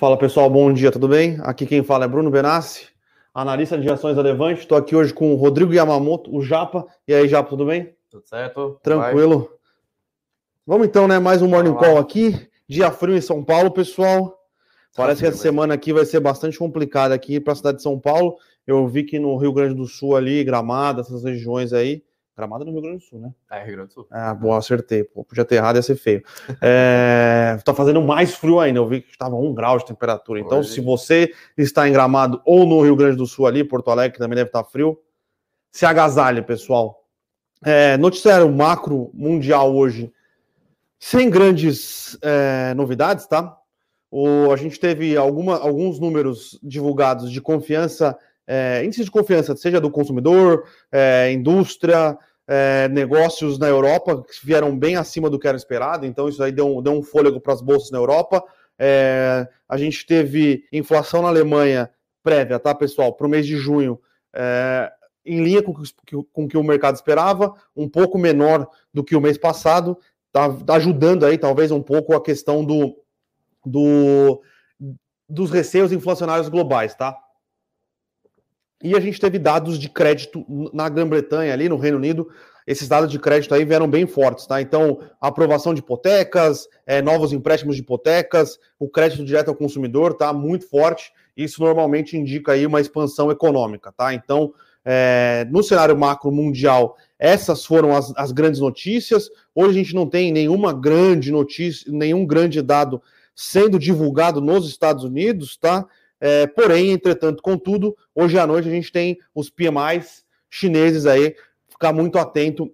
Fala pessoal, bom dia, tudo bem? Aqui quem fala é Bruno Benassi, analista de ações da Levante. Estou aqui hoje com o Rodrigo Yamamoto, o Japa. E aí, Japa, tudo bem? Tudo certo? Tranquilo. Vai. Vamos então, né? Mais um Morning Call aqui. Dia frio em São Paulo, pessoal. Parece que essa semana aqui vai ser bastante complicada aqui para a cidade de São Paulo. Eu vi que no Rio Grande do Sul ali, Gramado, essas regiões aí, Gramado no Rio Grande do Sul, né? É, Rio Grande do Sul. Ah, boa, acertei. Pô, podia ter errado, ia ser feio. É, tá fazendo mais frio ainda. Eu vi que estava um grau de temperatura. Então, Hoje. se você está em Gramado ou no Rio Grande do Sul ali, Porto Alegre, também deve estar frio, se agasalhe, pessoal. É, noticiário macro mundial hoje, sem grandes é, novidades, tá? O, a gente teve alguma, alguns números divulgados de confiança, é, índice de confiança, seja do consumidor, é, indústria, é, negócios na Europa que vieram bem acima do que era esperado, então isso aí deu um, deu um fôlego para as bolsas na Europa. É, a gente teve inflação na Alemanha prévia, tá, pessoal, para o mês de junho, é, em linha com o com que o mercado esperava, um pouco menor do que o mês passado, tá, ajudando aí talvez um pouco a questão do, do dos receios inflacionários globais, tá? E a gente teve dados de crédito na Grã-Bretanha, ali no Reino Unido. Esses dados de crédito aí vieram bem fortes, tá? Então, aprovação de hipotecas, é, novos empréstimos de hipotecas, o crédito direto ao consumidor tá muito forte. Isso normalmente indica aí uma expansão econômica, tá? Então, é, no cenário macro mundial, essas foram as, as grandes notícias. Hoje a gente não tem nenhuma grande notícia, nenhum grande dado sendo divulgado nos Estados Unidos, tá? É, porém, entretanto, contudo, hoje à noite a gente tem os PMIs chineses aí, ficar muito atento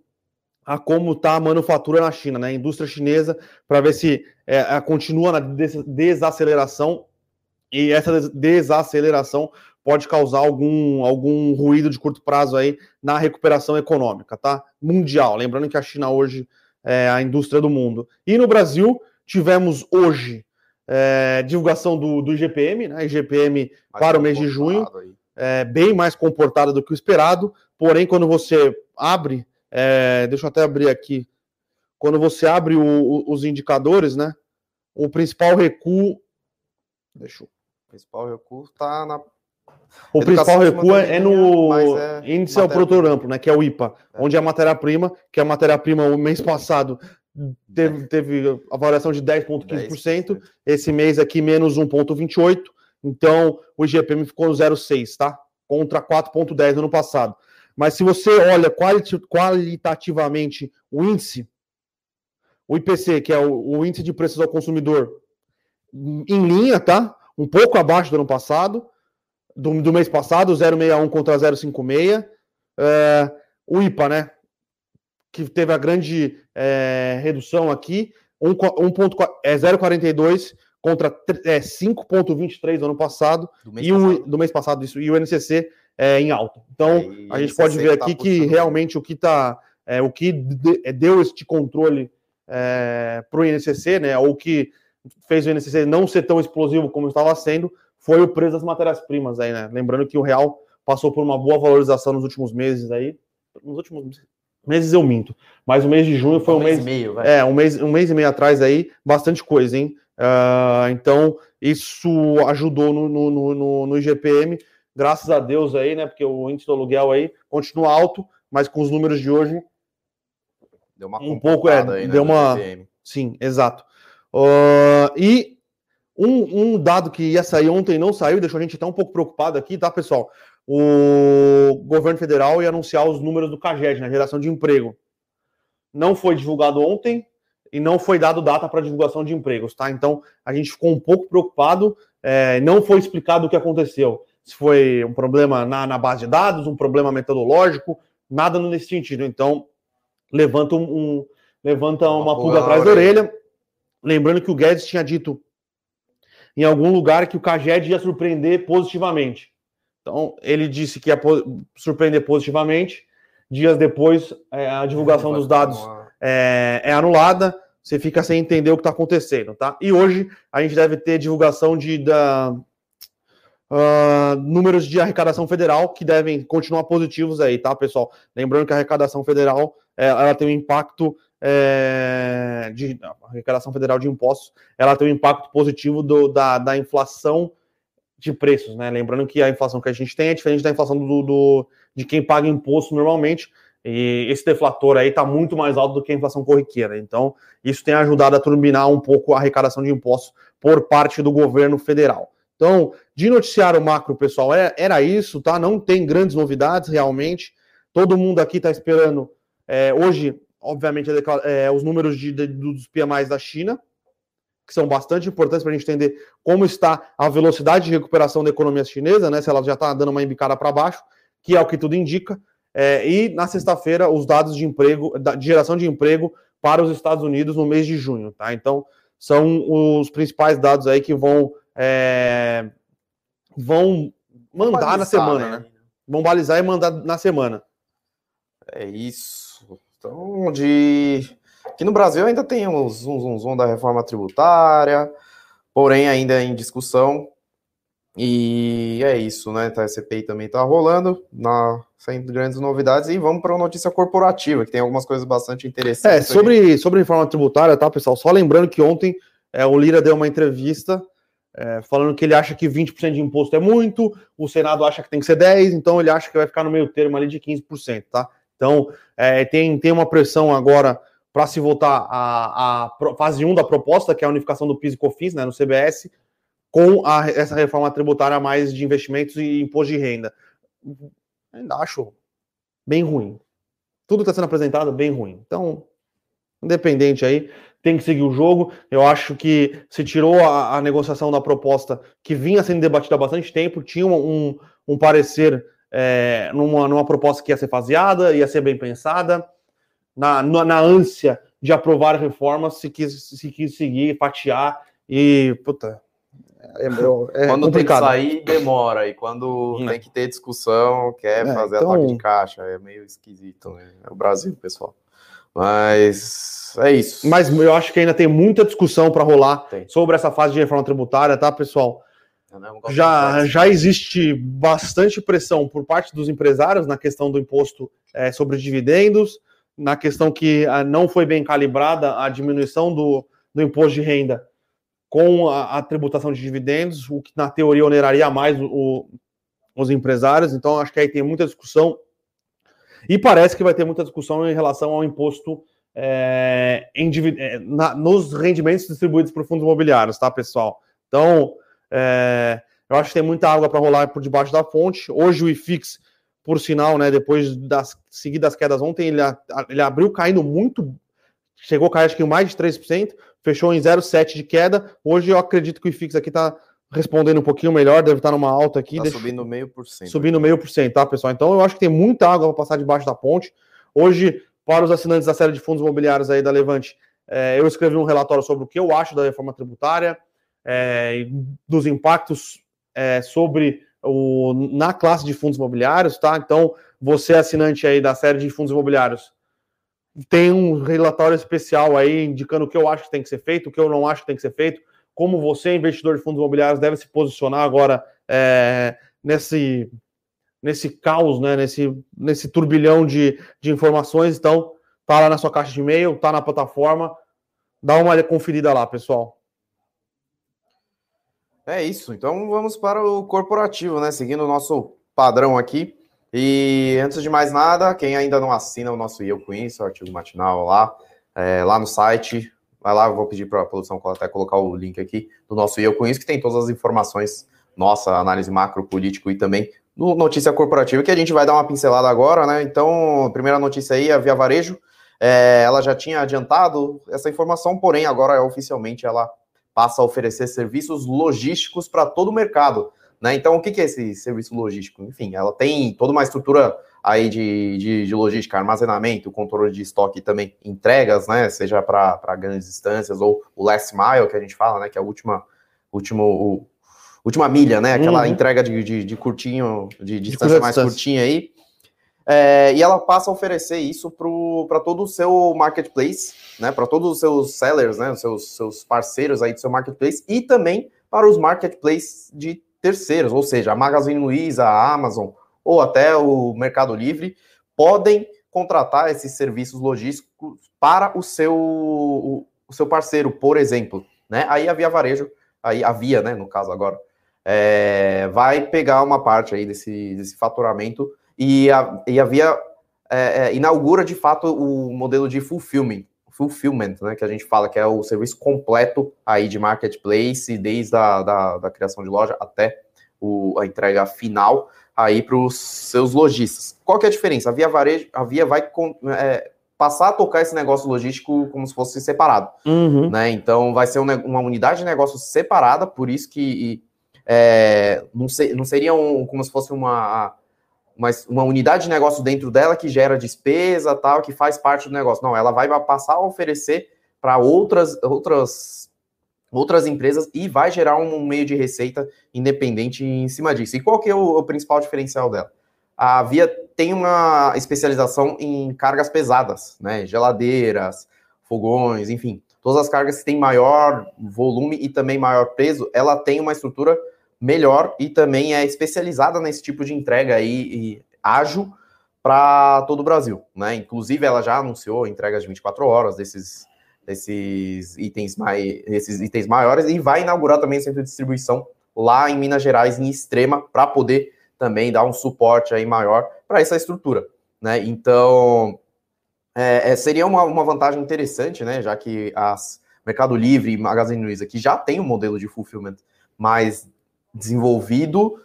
a como está a manufatura na China, né? A indústria chinesa, para ver se é, continua na desaceleração e essa desaceleração pode causar algum, algum ruído de curto prazo aí na recuperação econômica, tá? Mundial. Lembrando que a China hoje é a indústria do mundo. E no Brasil, tivemos hoje é, divulgação do, do IGPM, né? IGPM mais para o mês de junho, é, bem mais comportada do que o esperado. Porém, quando você abre, é, deixa eu até abrir aqui, quando você abre o, o, os indicadores, né? O principal recuo, deixa eu... O principal recuo está na o principal recuo é no é índice ao produtor amplo, né? Que é o IPA, é. onde a matéria-prima, que é a matéria-prima o mês passado teve, teve a variação de 10,15%, esse mês aqui menos 1,28%, então o IGPM ficou no 0,6%, tá? Contra 4,10% no ano passado. Mas se você olha qualitativamente o índice, o IPC, que é o, o índice de preços ao consumidor, em linha, tá? Um pouco abaixo do ano passado, do, do mês passado, 0,61 contra 0,56. É, o IPA, né? que teve a grande é, redução aqui, 1, 1 é 0,42 contra é, 5,23 do ano passado, do e o, do mês passado, isso, e o NCC é, em alta. Então, a gente pode ver aqui tá que realmente o que tá, é, o que é, deu este controle é, para o INCC, né, ou que fez o INCC não ser tão explosivo como estava sendo, foi o preço das matérias-primas aí, né? Lembrando que o real passou por uma boa valorização nos últimos meses aí, nos últimos meses eu minto. Mas o mês de junho foi um, um mês, mês, e meio, vai. é um mês, um mês e meio atrás aí, bastante coisa, hein? Uh, então isso ajudou no, no, no, no, IGPM, graças a Deus aí, né? Porque o índice do aluguel aí continua alto, mas com os números de hoje deu uma um pouco é, aí, né, deu uma IGPM. sim, exato. Uh, e um, um dado que ia sair ontem não saiu, deixou a gente até um pouco preocupado aqui, tá, pessoal? o governo federal ia anunciar os números do CAGED, na né, geração de emprego. Não foi divulgado ontem e não foi dado data para divulgação de empregos, tá? Então a gente ficou um pouco preocupado, é, não foi explicado o que aconteceu. Se foi um problema na, na base de dados, um problema metodológico, nada nesse sentido. Então levanta um, um levanta uma, uma pulga atrás da orelha. Lembrando que o Guedes tinha dito em algum lugar que o CAGED ia surpreender positivamente. Então, ele disse que ia surpreender positivamente. Dias depois, é, a divulgação dos dados é, é, anulada. Você fica sem entender o que está acontecendo, tá? E hoje a gente deve ter divulgação de da, uh, números de arrecadação federal que devem continuar positivos aí, tá, pessoal? Lembrando que a arrecadação federal é, ela tem um impacto é, de arrecadação federal de impostos, ela tem um impacto positivo do, da, da inflação de preços, né? Lembrando que a inflação que a gente tem é diferente da inflação do, do de quem paga imposto normalmente. E esse deflator aí está muito mais alto do que a inflação corriqueira. Então, isso tem ajudado a turbinar um pouco a arrecadação de impostos por parte do governo federal. Então, de noticiário macro, pessoal, é, era isso, tá? Não tem grandes novidades realmente. Todo mundo aqui está esperando. É, hoje, obviamente, é, os números de, de, dos PMIs da China, que são bastante importantes para a gente entender como está a velocidade de recuperação da economia chinesa, né? Se ela já está dando uma embicada para baixo, que é o que tudo indica. É, e na sexta-feira, os dados de emprego, de geração de emprego para os Estados Unidos no mês de junho, tá? Então, são os principais dados aí que vão, é, vão mandar balizar, na semana, né? né? Vão balizar e mandar na semana. É isso. Então, de Aqui no Brasil ainda tem um zum, zum, zum da reforma tributária, porém ainda em discussão. E é isso, né? Tá, a CPI também tá rolando, na, sem grandes novidades. E vamos para a notícia corporativa, que tem algumas coisas bastante interessantes. É, sobre, sobre reforma tributária, tá, pessoal? Só lembrando que ontem é, o Lira deu uma entrevista é, falando que ele acha que 20% de imposto é muito, o Senado acha que tem que ser 10%, então ele acha que vai ficar no meio termo ali de 15%, tá? Então, é, tem, tem uma pressão agora para se voltar à, à, fase 1 da proposta, que é a unificação do PIS e COFINS, né, no CBS, com a, essa reforma tributária mais de investimentos e imposto de renda. Ainda acho bem ruim. Tudo está sendo apresentado bem ruim. Então, independente aí, tem que seguir o jogo. Eu acho que se tirou a, a negociação da proposta que vinha sendo debatida há bastante tempo, tinha um, um parecer é, numa, numa proposta que ia ser faseada, ia ser bem pensada na, na, na ânsia de aprovar reformas, se quis, se quis seguir, fatiar e, puta, é, é quando complicado. tem que sair, demora. E quando é. tem que ter discussão, quer é, fazer então... ataque de caixa. É meio esquisito, né? É o Brasil, pessoal. Mas é isso. Mas eu acho que ainda tem muita discussão para rolar tem. sobre essa fase de reforma tributária, tá, pessoal? Já, já existe bastante pressão por parte dos empresários na questão do imposto é, sobre dividendos na questão que ah, não foi bem calibrada a diminuição do, do imposto de renda com a, a, tributação de dividendos, o que na teoria oneraria mais o, os empresários. Então, acho que aí tem muita discussão. E parece que vai ter muita discussão em relação ao imposto é, em, é, na, nos rendimentos distribuídos por fundos imobiliários, tá, pessoal? Então, é, eu acho que tem muita água para rolar por debaixo da fonte. Hoje o IFIX por sinal, né, depois das seguidas quedas ontem, ele, ele abriu caindo muito, chegou a cair acho que mais de 3%, fechou em 0,7% de queda. Hoje eu acredito que o IFIX aqui está respondendo um pouquinho melhor, deve estar numa alta aqui. Tá subindo meio por cento. Subindo meio por cento, tá, pessoal? Então eu acho que tem muita água para passar debaixo da ponte. Hoje, para os assinantes da série de fundos imobiliários aí da Levante, é, eu escrevi um relatório sobre o que eu acho da reforma tributária, é, dos impactos é, sobre o, na classe de fundos imobiliários, tá? Então, você assinante aí da série de fundos imobiliários, tem um relatório especial aí indicando o que eu acho que tem que ser feito, o que eu não acho que tem que ser feito, como você, investidor de fundos imobiliários, deve se posicionar agora é, nesse, nesse caos, né? Nesse, nesse turbilhão de, de informações. Então, tá lá na sua caixa de e-mail, tá na plataforma. Dá uma conferida lá, pessoal. É isso. Então vamos para o corporativo, né? Seguindo o nosso padrão aqui. E antes de mais nada, quem ainda não assina o nosso Eu Conheço, o artigo matinal lá, é, lá no site, vai lá, eu vou pedir para a produção até colocar o link aqui do nosso Eu Conheço, que tem todas as informações, nossa análise macro, político e também no Notícia Corporativa, que a gente vai dar uma pincelada agora, né? Então, primeira notícia aí, a Via Varejo, é, ela já tinha adiantado essa informação, porém agora oficialmente ela passa a oferecer serviços logísticos para todo o mercado. Né? Então, o que é esse serviço logístico? Enfim, ela tem toda uma estrutura aí de, de, de logística, armazenamento, controle de estoque e também entregas, né? Seja para grandes distâncias ou o last mile que a gente fala, né? Que é a última, último, o, última milha, né? Aquela uhum. entrega de, de, de, curtinho, de, de distância mais distância. curtinha aí. É, e ela passa a oferecer isso para todo o seu marketplace, né, para todos os seus sellers, né, seus, seus parceiros aí do seu marketplace e também para os marketplaces de terceiros, ou seja, a Magazine Luiza, a Amazon ou até o Mercado Livre podem contratar esses serviços logísticos para o seu, o, o seu parceiro, por exemplo. Né? Aí a Via Varejo, aí a Via, né, no caso agora, é, vai pegar uma parte aí desse, desse faturamento e a, e a Via é, é, inaugura de fato o modelo de fulfillment, fulfillment, né, que a gente fala que é o serviço completo aí de marketplace, desde a da, da criação de loja até o, a entrega final aí para os seus lojistas. Qual que é a diferença? A Via Varejo, a Via vai é, passar a tocar esse negócio logístico como se fosse separado, uhum. né? Então vai ser um, uma unidade de negócio separada, por isso que é, não, ser, não seria um, como se fosse uma mas uma unidade de negócio dentro dela que gera despesa, tal, que faz parte do negócio. Não, ela vai passar a oferecer para outras, outras, outras empresas e vai gerar um meio de receita independente em cima disso. E qual que é o, o principal diferencial dela? A Via tem uma especialização em cargas pesadas, né? Geladeiras, fogões, enfim, todas as cargas que têm maior volume e também maior peso, ela tem uma estrutura melhor e também é especializada nesse tipo de entrega aí e ágil para todo o Brasil, né? Inclusive ela já anunciou entregas de 24 horas desses desses itens mais esses itens maiores e vai inaugurar também centro de distribuição lá em Minas Gerais em Extrema para poder também dar um suporte aí maior para essa estrutura, né? Então é, é, seria uma, uma vantagem interessante, né? Já que as Mercado Livre e Magazine Luiza que já tem um modelo de fulfillment mais desenvolvido,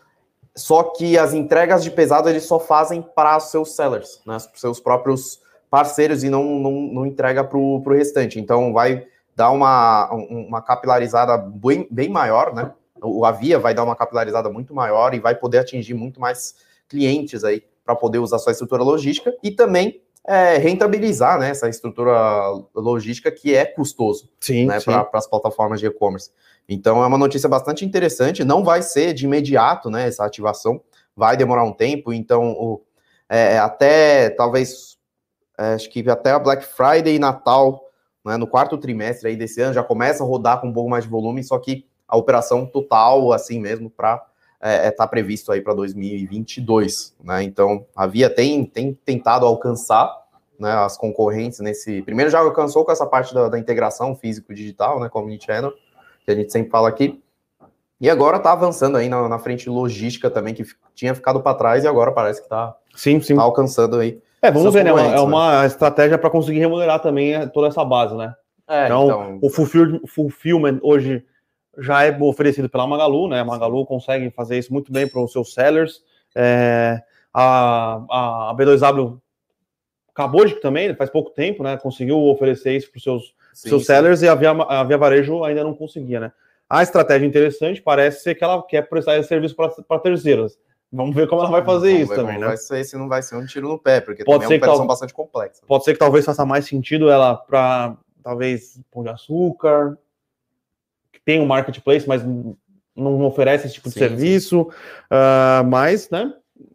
só que as entregas de pesado eles só fazem para os seus sellers, né, para seus próprios parceiros e não, não, não entrega para o restante. Então vai dar uma, uma capilarizada bem, bem maior, né? O Avia vai dar uma capilarizada muito maior e vai poder atingir muito mais clientes aí para poder usar sua estrutura logística e também é, rentabilizar né, essa estrutura logística que é custoso né, para as plataformas de e-commerce. Então é uma notícia bastante interessante. Não vai ser de imediato, né? Essa ativação vai demorar um tempo. Então, o, é, até talvez é, acho que até a Black Friday e Natal, né, no quarto trimestre aí desse ano, já começa a rodar com um pouco mais de volume, só que a operação total, assim mesmo, para é, é, tá previsto aí para 2022, né? Então a Via tem, tem tentado alcançar né, as concorrentes nesse. Primeiro já alcançou com essa parte da, da integração físico-digital, né? Community Channel que a gente sempre fala aqui. E agora está avançando aí na, na, frente logística também, que tinha ficado para trás e agora parece que está sim, sim. Tá alcançando aí. É, vamos ver, né? É uma né? estratégia para conseguir remunerar também é, toda essa base, né? É, então, então, o fulfill, fulfillment hoje já é oferecido pela Magalu, né? A Magalu consegue fazer isso muito bem para os seus sellers. É, a, a B2W acabou de também, faz pouco tempo, né? Conseguiu oferecer isso para os seus sim, seus sellers e a Via, a Via Varejo ainda não conseguia, né? A estratégia interessante parece ser que ela quer prestar esse serviço para terceiros. Vamos ver como ela vai fazer isso também, né? Vai ser, se não vai ser um tiro no pé, porque pode ser é uma operação bastante complexa. Pode ser que talvez faça mais sentido ela para talvez pão de açúcar, que tem um marketplace, mas não oferece esse tipo de sim, serviço. Uh, mas, né?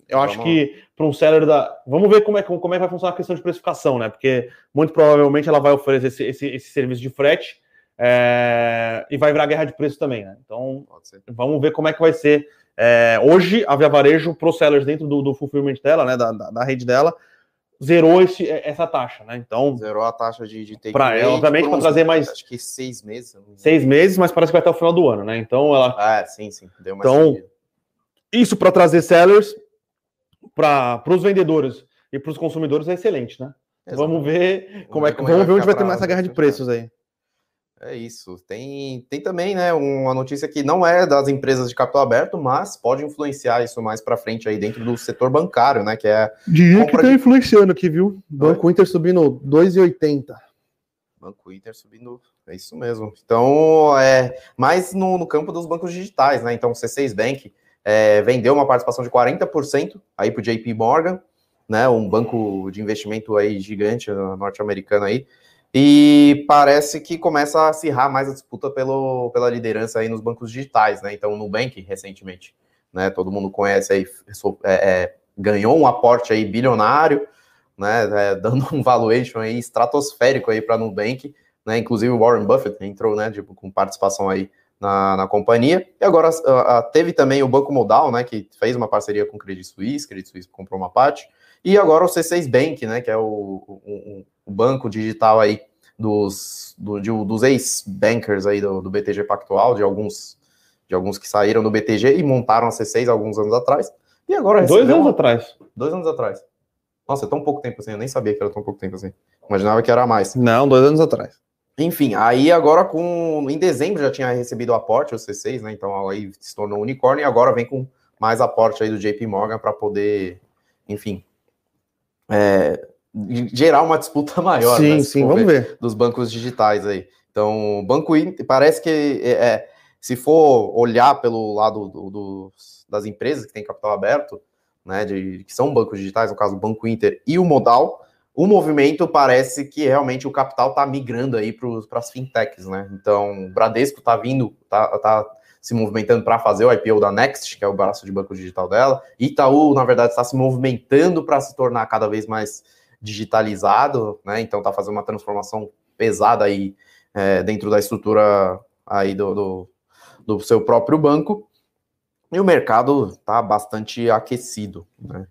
Eu Vamos. acho que para um seller da. Vamos ver como é, como é que vai funcionar a questão de precificação, né? Porque muito provavelmente ela vai oferecer esse, esse, esse serviço de frete é... e vai virar guerra de preço também, né? Então, vamos ver como é que vai ser. É... hoje, a Via Varejo, para os sellers dentro do, do fulfillment dela, né? Da, da, da rede dela, zerou esse, essa taxa, né? Então. Zerou a taxa de, de take pra, Obviamente, para trazer mais. Acho que seis meses. Seis meses, mas parece que vai até o final do ano, né? Então ela. Ah, sim, sim. Deu mais então, sentido. isso para trazer sellers para os vendedores e para os consumidores é excelente, né? Vamos ver como é que vamos ver onde vai ter mais essa guerra de preços aí. É isso. Tem, tem também, né, uma notícia que não é das empresas de capital aberto, mas pode influenciar isso mais para frente aí dentro do setor bancário, né, que é Diria que tá de... influenciando aqui, viu? Banco Inter subindo 2,80. Banco Inter subindo, é isso mesmo. Então, é mais no, no campo dos bancos digitais, né? Então, C6 Bank é, vendeu uma participação de 40% aí para o JP Morgan, né, um banco de investimento aí gigante norte-americano aí, e parece que começa a acirrar mais a disputa pelo, pela liderança aí nos bancos digitais, né, então o Nubank recentemente, né, todo mundo conhece aí, é, é, ganhou um aporte aí bilionário, né, é, dando um valuation aí estratosférico aí para Nubank, né, inclusive o Warren Buffett entrou, né, tipo, com participação aí na, na companhia. E agora uh, teve também o Banco Modal, né, que fez uma parceria com o Credit Suisse, Credit Suisse comprou uma parte, E agora o C6 Bank, né, que é o, o, o banco digital aí dos, do, de, dos ex-bankers aí do, do, BTG Pactual, de alguns, de alguns que saíram do BTG e montaram a C6 alguns anos atrás. E agora Dois anos uma... atrás. Dois anos atrás. Nossa, é tão pouco tempo assim, eu nem sabia que era tão pouco tempo assim. Imaginava que era mais. Não, dois anos atrás. Enfim, aí agora com. Em dezembro já tinha recebido o aporte, o C6, né? Então aí se tornou unicórnio e agora vem com mais aporte aí do JP Morgan para poder, enfim, é, gerar uma disputa maior. Sim, né, sim, vamos ver. Dos bancos digitais aí. Então, o Banco Inter, parece que é, é, se for olhar pelo lado do, do, das empresas que têm capital aberto, né, de, que são bancos digitais, no caso o Banco Inter e o Modal, o movimento parece que realmente o capital está migrando aí para as fintechs, né? Então, o Bradesco está vindo, está tá se movimentando para fazer o IPO da Next, que é o braço de banco digital dela. Itaú, na verdade, está se movimentando para se tornar cada vez mais digitalizado, né? Então, está fazendo uma transformação pesada aí é, dentro da estrutura aí do, do, do seu próprio banco. E o mercado está bastante aquecido, né?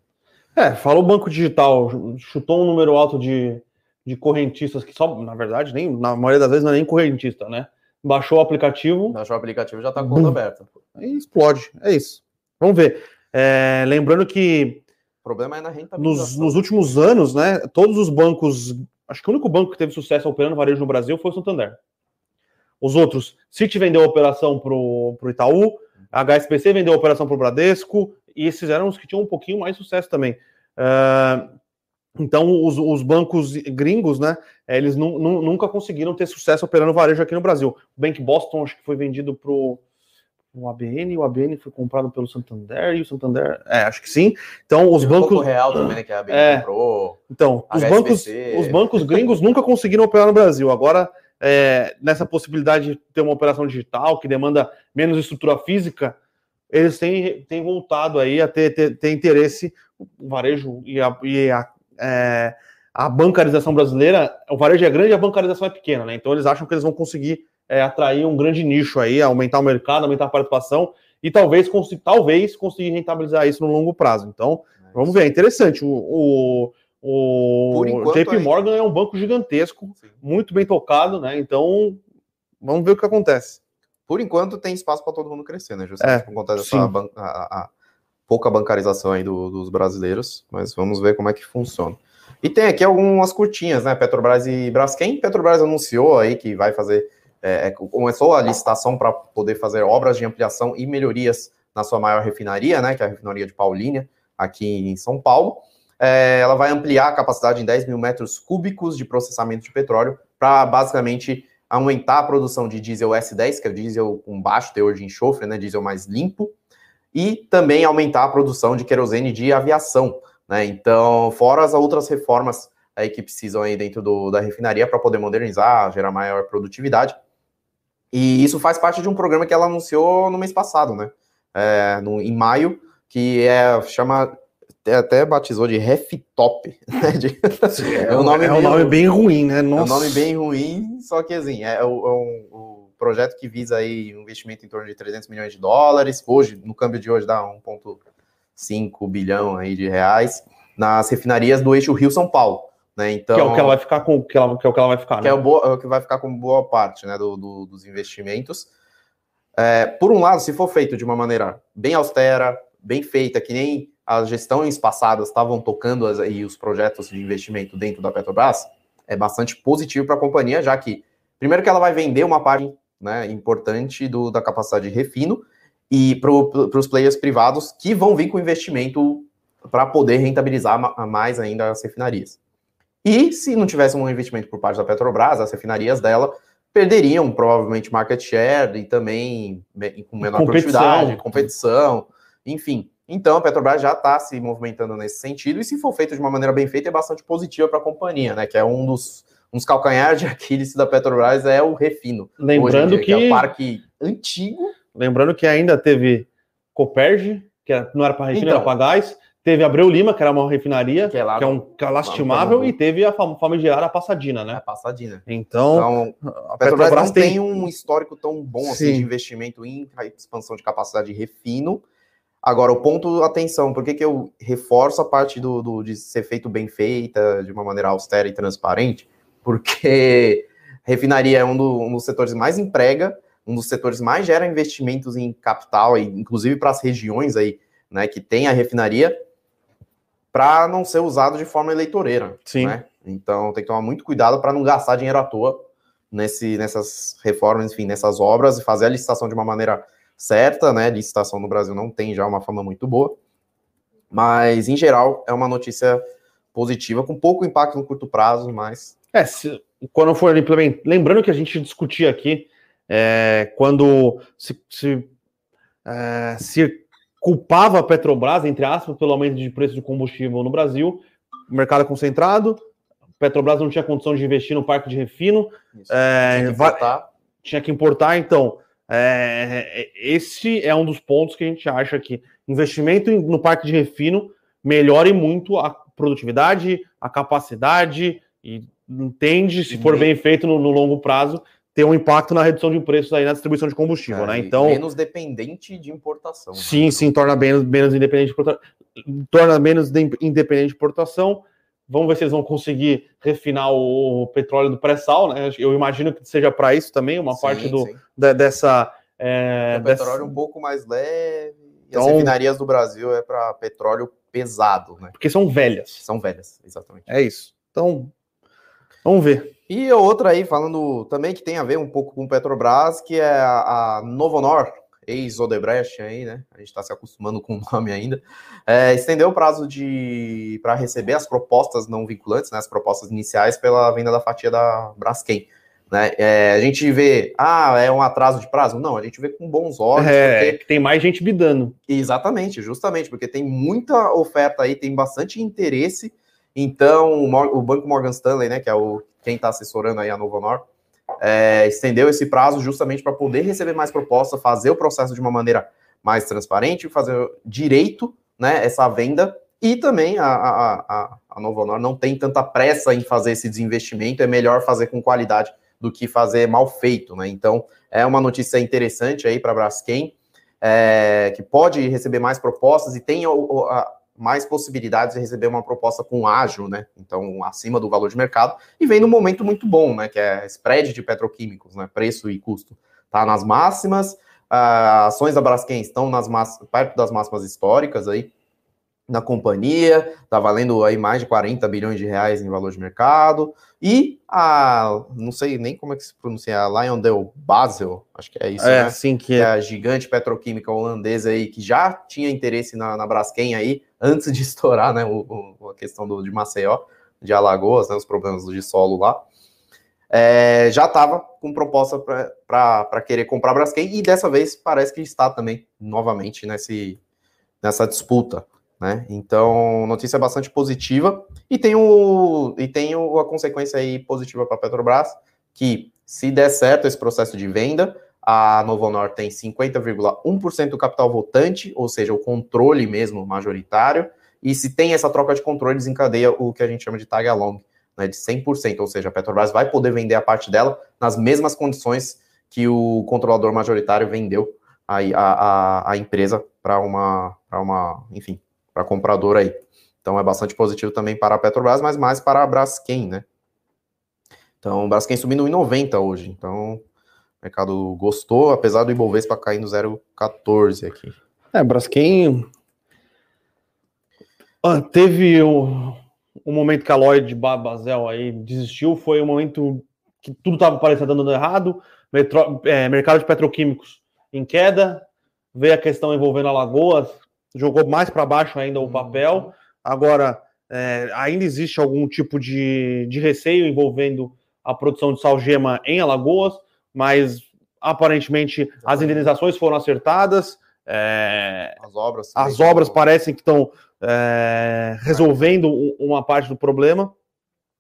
É, falou banco digital, chutou um número alto de, de correntistas que só, na verdade, nem na maioria das vezes não é nem correntista, né? Baixou o aplicativo. Baixou o aplicativo já está com conta aberta. Aí explode, é isso. Vamos ver. É, lembrando que. O problema é na renta. Nos, nos, últimos anos, né? Todos os bancos. Acho que o único banco que teve sucesso operando varejo no Brasil foi o Santander. Os outros, Citi vendeu a operação para o Itaú, a HSBC vendeu a operação para o Bradesco, e esses eram os que tinham um pouquinho mais sucesso também. Uh, então, os, os, bancos gringos, né, eles nunca conseguiram ter sucesso operando varejo aqui no Brasil. O Bank Boston, acho que foi vendido para o ABN, o ABN foi comprado pelo Santander, e o Santander, é, acho que sim. Então, os bancos... O Real também, né, que a ABN é, comprou. Então, os bancos, os bancos gringos nunca conseguiram operar no Brasil. Agora, é, nessa possibilidade de ter uma operação digital que demanda menos estrutura física, eles têm, têm voltado aí a ter, ter, ter interesse, o varejo e a, e a, é, a bancarização brasileira, o varejo é grande e a bancarização é pequena, né? Então eles acham que eles vão conseguir é, atrair um grande nicho aí, aumentar o mercado, aumentar a participação e talvez, talvez conseguir rentabilizar isso no longo prazo. Então, é vamos ver, é interessante. O, o, o JP Morgan é um banco gigantesco, Sim. muito bem tocado, né? Então, vamos ver o que acontece por enquanto tem espaço para todo mundo crescer, né? Justamente é, por conta dessa ban a, a, pouca bancarização aí do, dos brasileiros, mas vamos ver como é que funciona. E tem aqui algumas curtinhas, né? Petrobras e Braskem. Petrobras anunciou aí que vai fazer, é, é começou a licitação para poder fazer obras de ampliação e melhorias na sua maior refinaria, né? Que é a refinaria de Paulínia, aqui em São Paulo. É, ela vai ampliar a capacidade em 10 mil metros cúbicos de processamento de petróleo para basicamente aumentar a produção de diesel S10, que é o diesel com baixo teor de enxofre, né, diesel mais limpo, e também aumentar a produção de querosene de aviação, né? Então, fora as outras reformas aí que precisam aí dentro do, da refinaria para poder modernizar, gerar maior produtividade. E isso faz parte de um programa que ela anunciou no mês passado, né? É, no, em maio, que é chama até batizou de Reftop. Né? De, é, um nome, é um nome bem ruim, né? Nossa. É um nome bem ruim, só que assim, é, o, é um, o projeto que visa aí um investimento em torno de 300 milhões de dólares. Hoje, no câmbio de hoje, dá 1,5 bilhão aí de reais nas refinarias do eixo Rio-São Paulo. Né? Então, que é o que ela vai ficar com que, ela, que é o que ela vai ficar, né? Que é o, bo, é o que vai ficar com boa parte né, do, do dos investimentos. É, por um lado, se for feito de uma maneira bem austera, bem feita, que nem as gestões passadas estavam tocando as, aí os projetos de investimento dentro da Petrobras, é bastante positivo para a companhia, já que, primeiro, que ela vai vender uma parte né, importante do, da capacidade de refino, e para os players privados que vão vir com investimento para poder rentabilizar mais ainda as refinarias. E se não tivesse um investimento por parte da Petrobras, as refinarias dela perderiam provavelmente market share e também com menor competição. produtividade, competição, enfim. Então, a Petrobras já está se movimentando nesse sentido, e se for feito de uma maneira bem feita, é bastante positiva para a companhia, né? Que é um dos, um dos calcanhares de Aquiles da Petrobras, é o refino. Lembrando dia, que... que é um parque antigo. Lembrando que ainda teve Coperge, que não era para refino, então, era para gás. Teve Abreu Lima, que era uma refinaria, que é, lá, que é um é lastimável, e teve a famigerada Passadina, né? A Passadina. Então, então a Petrobras, Petrobras não tem... um histórico tão bom assim, de investimento em expansão de capacidade de refino, Agora, o ponto, atenção, por que, que eu reforço a parte do, do, de ser feito bem feita, de uma maneira austera e transparente? Porque refinaria é um, do, um dos setores mais emprega, um dos setores mais gera investimentos em capital, inclusive para as regiões aí, né, que tem a refinaria, para não ser usado de forma eleitoreira. Sim. Né? Então tem que tomar muito cuidado para não gastar dinheiro à toa nesse, nessas reformas, enfim, nessas obras e fazer a licitação de uma maneira certa, né? Licitação no Brasil não tem já uma fama muito boa, mas em geral é uma notícia positiva, com pouco impacto no curto prazo, mas. É, se, quando for implementar. Lembrando que a gente discutia aqui, é, quando se, se, é, se culpava a Petrobras, entre aspas, pelo aumento de preço de combustível no Brasil, mercado é concentrado, Petrobras não tinha condição de investir no parque de refino, é, tinha, que vai, tinha, que importar, então é, esse é um dos pontos que a gente acha que investimento no parque de refino melhore muito a produtividade, a capacidade e entende, se for bem feito no, no longo prazo, ter um impacto na redução de preços aí na distribuição de combustível, é, né? Então menos dependente de importação. Né? Sim, né? sim, torna menos, menos independente de importação, torna menos de, independente de importação. Vamos ver se eles vão conseguir refinar o petróleo do pré-sal, né? Eu imagino que seja para isso também, uma sim, parte do, de, dessa. É, o petróleo dessa... um pouco mais leve. Então, e as refinarias do Brasil é para petróleo pesado, né? Porque são velhas. São velhas, exatamente. É isso. Então, vamos ver. E outra aí, falando também que tem a ver um pouco com Petrobras, que é a, a Novonor, ex-Odebrecht aí, né? A gente está se acostumando com o nome ainda. É, estendeu o prazo de para receber as propostas não vinculantes, né? As propostas iniciais pela venda da fatia da Braskem. Né? É, a gente vê, ah, é um atraso de prazo? Não, a gente vê com bons olhos. É, porque... tem mais gente bidando. Exatamente, justamente, porque tem muita oferta aí, tem bastante interesse. Então, o Banco Morgan Stanley, né, que é o quem está assessorando aí a Novo Honor, é, estendeu esse prazo justamente para poder receber mais propostas, fazer o processo de uma maneira mais transparente, fazer direito né, essa venda. E também a, a, a, a Novo Honor não tem tanta pressa em fazer esse desinvestimento, é melhor fazer com qualidade do que fazer mal feito. Né? Então, é uma notícia interessante aí para a Braskem, é, que pode receber mais propostas e tem a, mais possibilidades de receber uma proposta com ágil, né? Então, acima do valor de mercado, e vem num momento muito bom, né? Que é spread de petroquímicos, né? Preço e custo. Tá nas máximas, uh, ações da Braskem estão nas perto das máximas históricas aí na companhia, tá valendo aí mais de 40 bilhões de reais em valor de mercado, e a, não sei nem como é que se pronuncia, a Lyondell Basel, acho que é isso, é, né? Sim, que é. é a gigante petroquímica holandesa aí, que já tinha interesse na, na Braskem aí, antes de estourar, né, o, o, a questão do, de Maceió, de Alagoas, né, os problemas de solo lá, é, já estava com proposta para querer comprar a Braskem, e dessa vez parece que está também, novamente, nesse, nessa disputa. Né? Então, notícia bastante positiva. E tem, o, e tem o, a consequência aí positiva para a Petrobras, que se der certo esse processo de venda, a Novo Honor tem 50,1% do capital votante, ou seja, o controle mesmo majoritário. E se tem essa troca de controle, desencadeia o que a gente chama de tag along, né, de 100%, ou seja, a Petrobras vai poder vender a parte dela nas mesmas condições que o controlador majoritário vendeu a, a, a empresa para uma, uma, enfim, para comprador aí. Então é bastante positivo também para a Petrobras, mas mais para a Braskem, né? Então, o Braskem subindo 1,90 hoje. Então, o mercado gostou, apesar do Ibovespa cair no 0,14 aqui. É, Braskem ah, teve um, um, momento que a Lloyd Basel aí desistiu, foi um momento que tudo estava parecendo dando errado, metro, é, mercado de petroquímicos em queda, veio a questão envolvendo Alagoas, jogou mais para baixo ainda o uhum. papel. Agora, é, ainda existe algum tipo de, de receio envolvendo a produção de salgema em Alagoas, mas aparentemente as indenizações foram acertadas. É, as obras, as obras parecem que estão é, resolvendo uma parte do problema.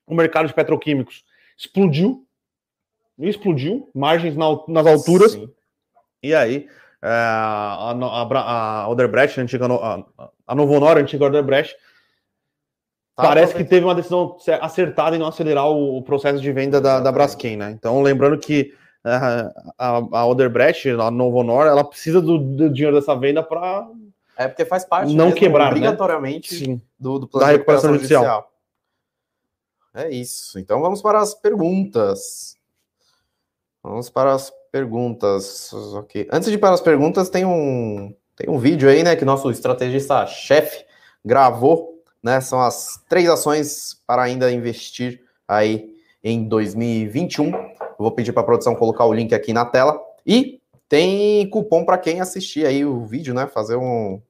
O mercado de petroquímicos explodiu, explodiu, margens na, nas alturas. Sim. E aí a, a, a Oderbrecht, a antiga a, a Novo Honor, a antiga Oderbrecht, tá, parece que teve uma decisão acertada em não acelerar o, o processo de venda da, da Braskem, né? Então, lembrando que é, a, a Oderbrecht, a Novo Honor, ela precisa do, do dinheiro dessa venda para É porque faz parte não mesmo, quebrar, obrigatoriamente né? do, do plano da recuperação, recuperação judicial. judicial. É isso. Então vamos para as perguntas. Vamos para as perguntas. Ok. Antes de ir para as perguntas, tem um, tem um vídeo aí, né, que nosso estrategista-chefe gravou, né? São as três ações para ainda investir aí em 2021. Eu vou pedir para a produção colocar o link aqui na tela. E tem cupom para quem assistir aí o vídeo, né? Fazer um.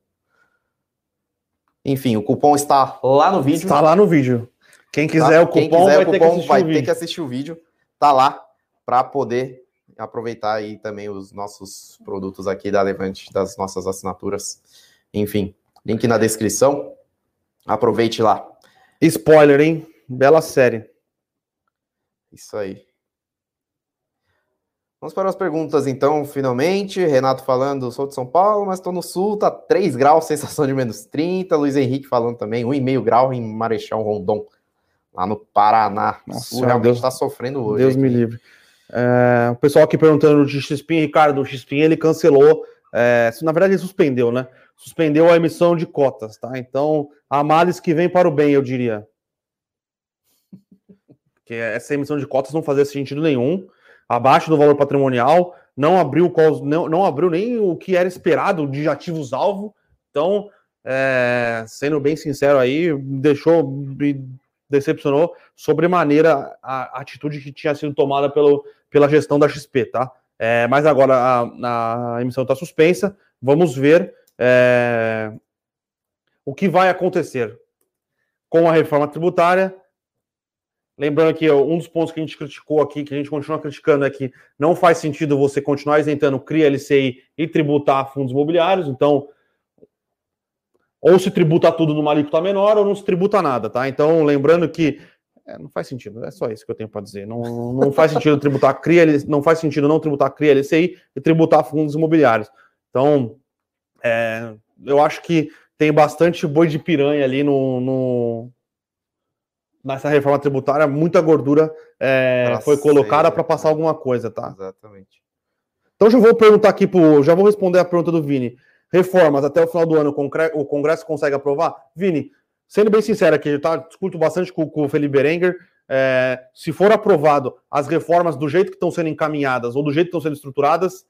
Enfim, o cupom está lá no vídeo. Está lá no vídeo. Quem quiser tá? o cupom, quiser, vai, o cupom ter vai ter que assistir o vídeo. Tá lá para poder aproveitar aí também os nossos produtos aqui da Levante, das nossas assinaturas. Enfim, link na descrição. Aproveite lá. Spoiler, hein? Bela série. Isso aí. Vamos para as perguntas, então, finalmente. Renato falando, sou de São Paulo, mas estou no sul, tá 3 graus, sensação de menos 30. Luiz Henrique falando também, 1,5 grau em Marechal Rondon, lá no Paraná. Nossa, sul realmente está sofrendo hoje. Deus aqui. me livre. É, o pessoal aqui perguntando de Xpin, Ricardo, o Xpin ele cancelou, é, na verdade ele suspendeu, né? Suspendeu a emissão de cotas, tá? Então, há males que vem para o bem, eu diria. Porque essa emissão de cotas não fazia sentido nenhum, abaixo do valor patrimonial, não abriu, não, não abriu nem o que era esperado de ativos-alvo. Então, é, sendo bem sincero aí, deixou decepcionou sobremaneira a atitude que tinha sido tomada pelo, pela gestão da XP, tá? É, mas agora a, a emissão está suspensa, vamos ver é, o que vai acontecer com a reforma tributária. Lembrando que um dos pontos que a gente criticou aqui, que a gente continua criticando, é que não faz sentido você continuar isentando CRIA, LCI e tributar fundos imobiliários. Então, ou se tributa tudo numa alíquota menor ou não se tributa nada, tá? Então, lembrando que é, não faz sentido, é só isso que eu tenho para dizer. Não, não faz sentido tributar CRIA, não faz sentido não tributar CRIA LCI e tributar fundos imobiliários. Então, é, eu acho que tem bastante boi de piranha ali no, no nessa reforma tributária, muita gordura é, foi colocada para passar alguma coisa, tá? Exatamente. Então já vou perguntar aqui pro, já vou responder a pergunta do Vini reformas até o final do ano, o Congresso consegue aprovar? Vini, sendo bem sincero aqui, tá? Discuto bastante com, com o Felipe Berenguer. É, se for aprovado as reformas do jeito que estão sendo encaminhadas ou do jeito que estão sendo estruturadas,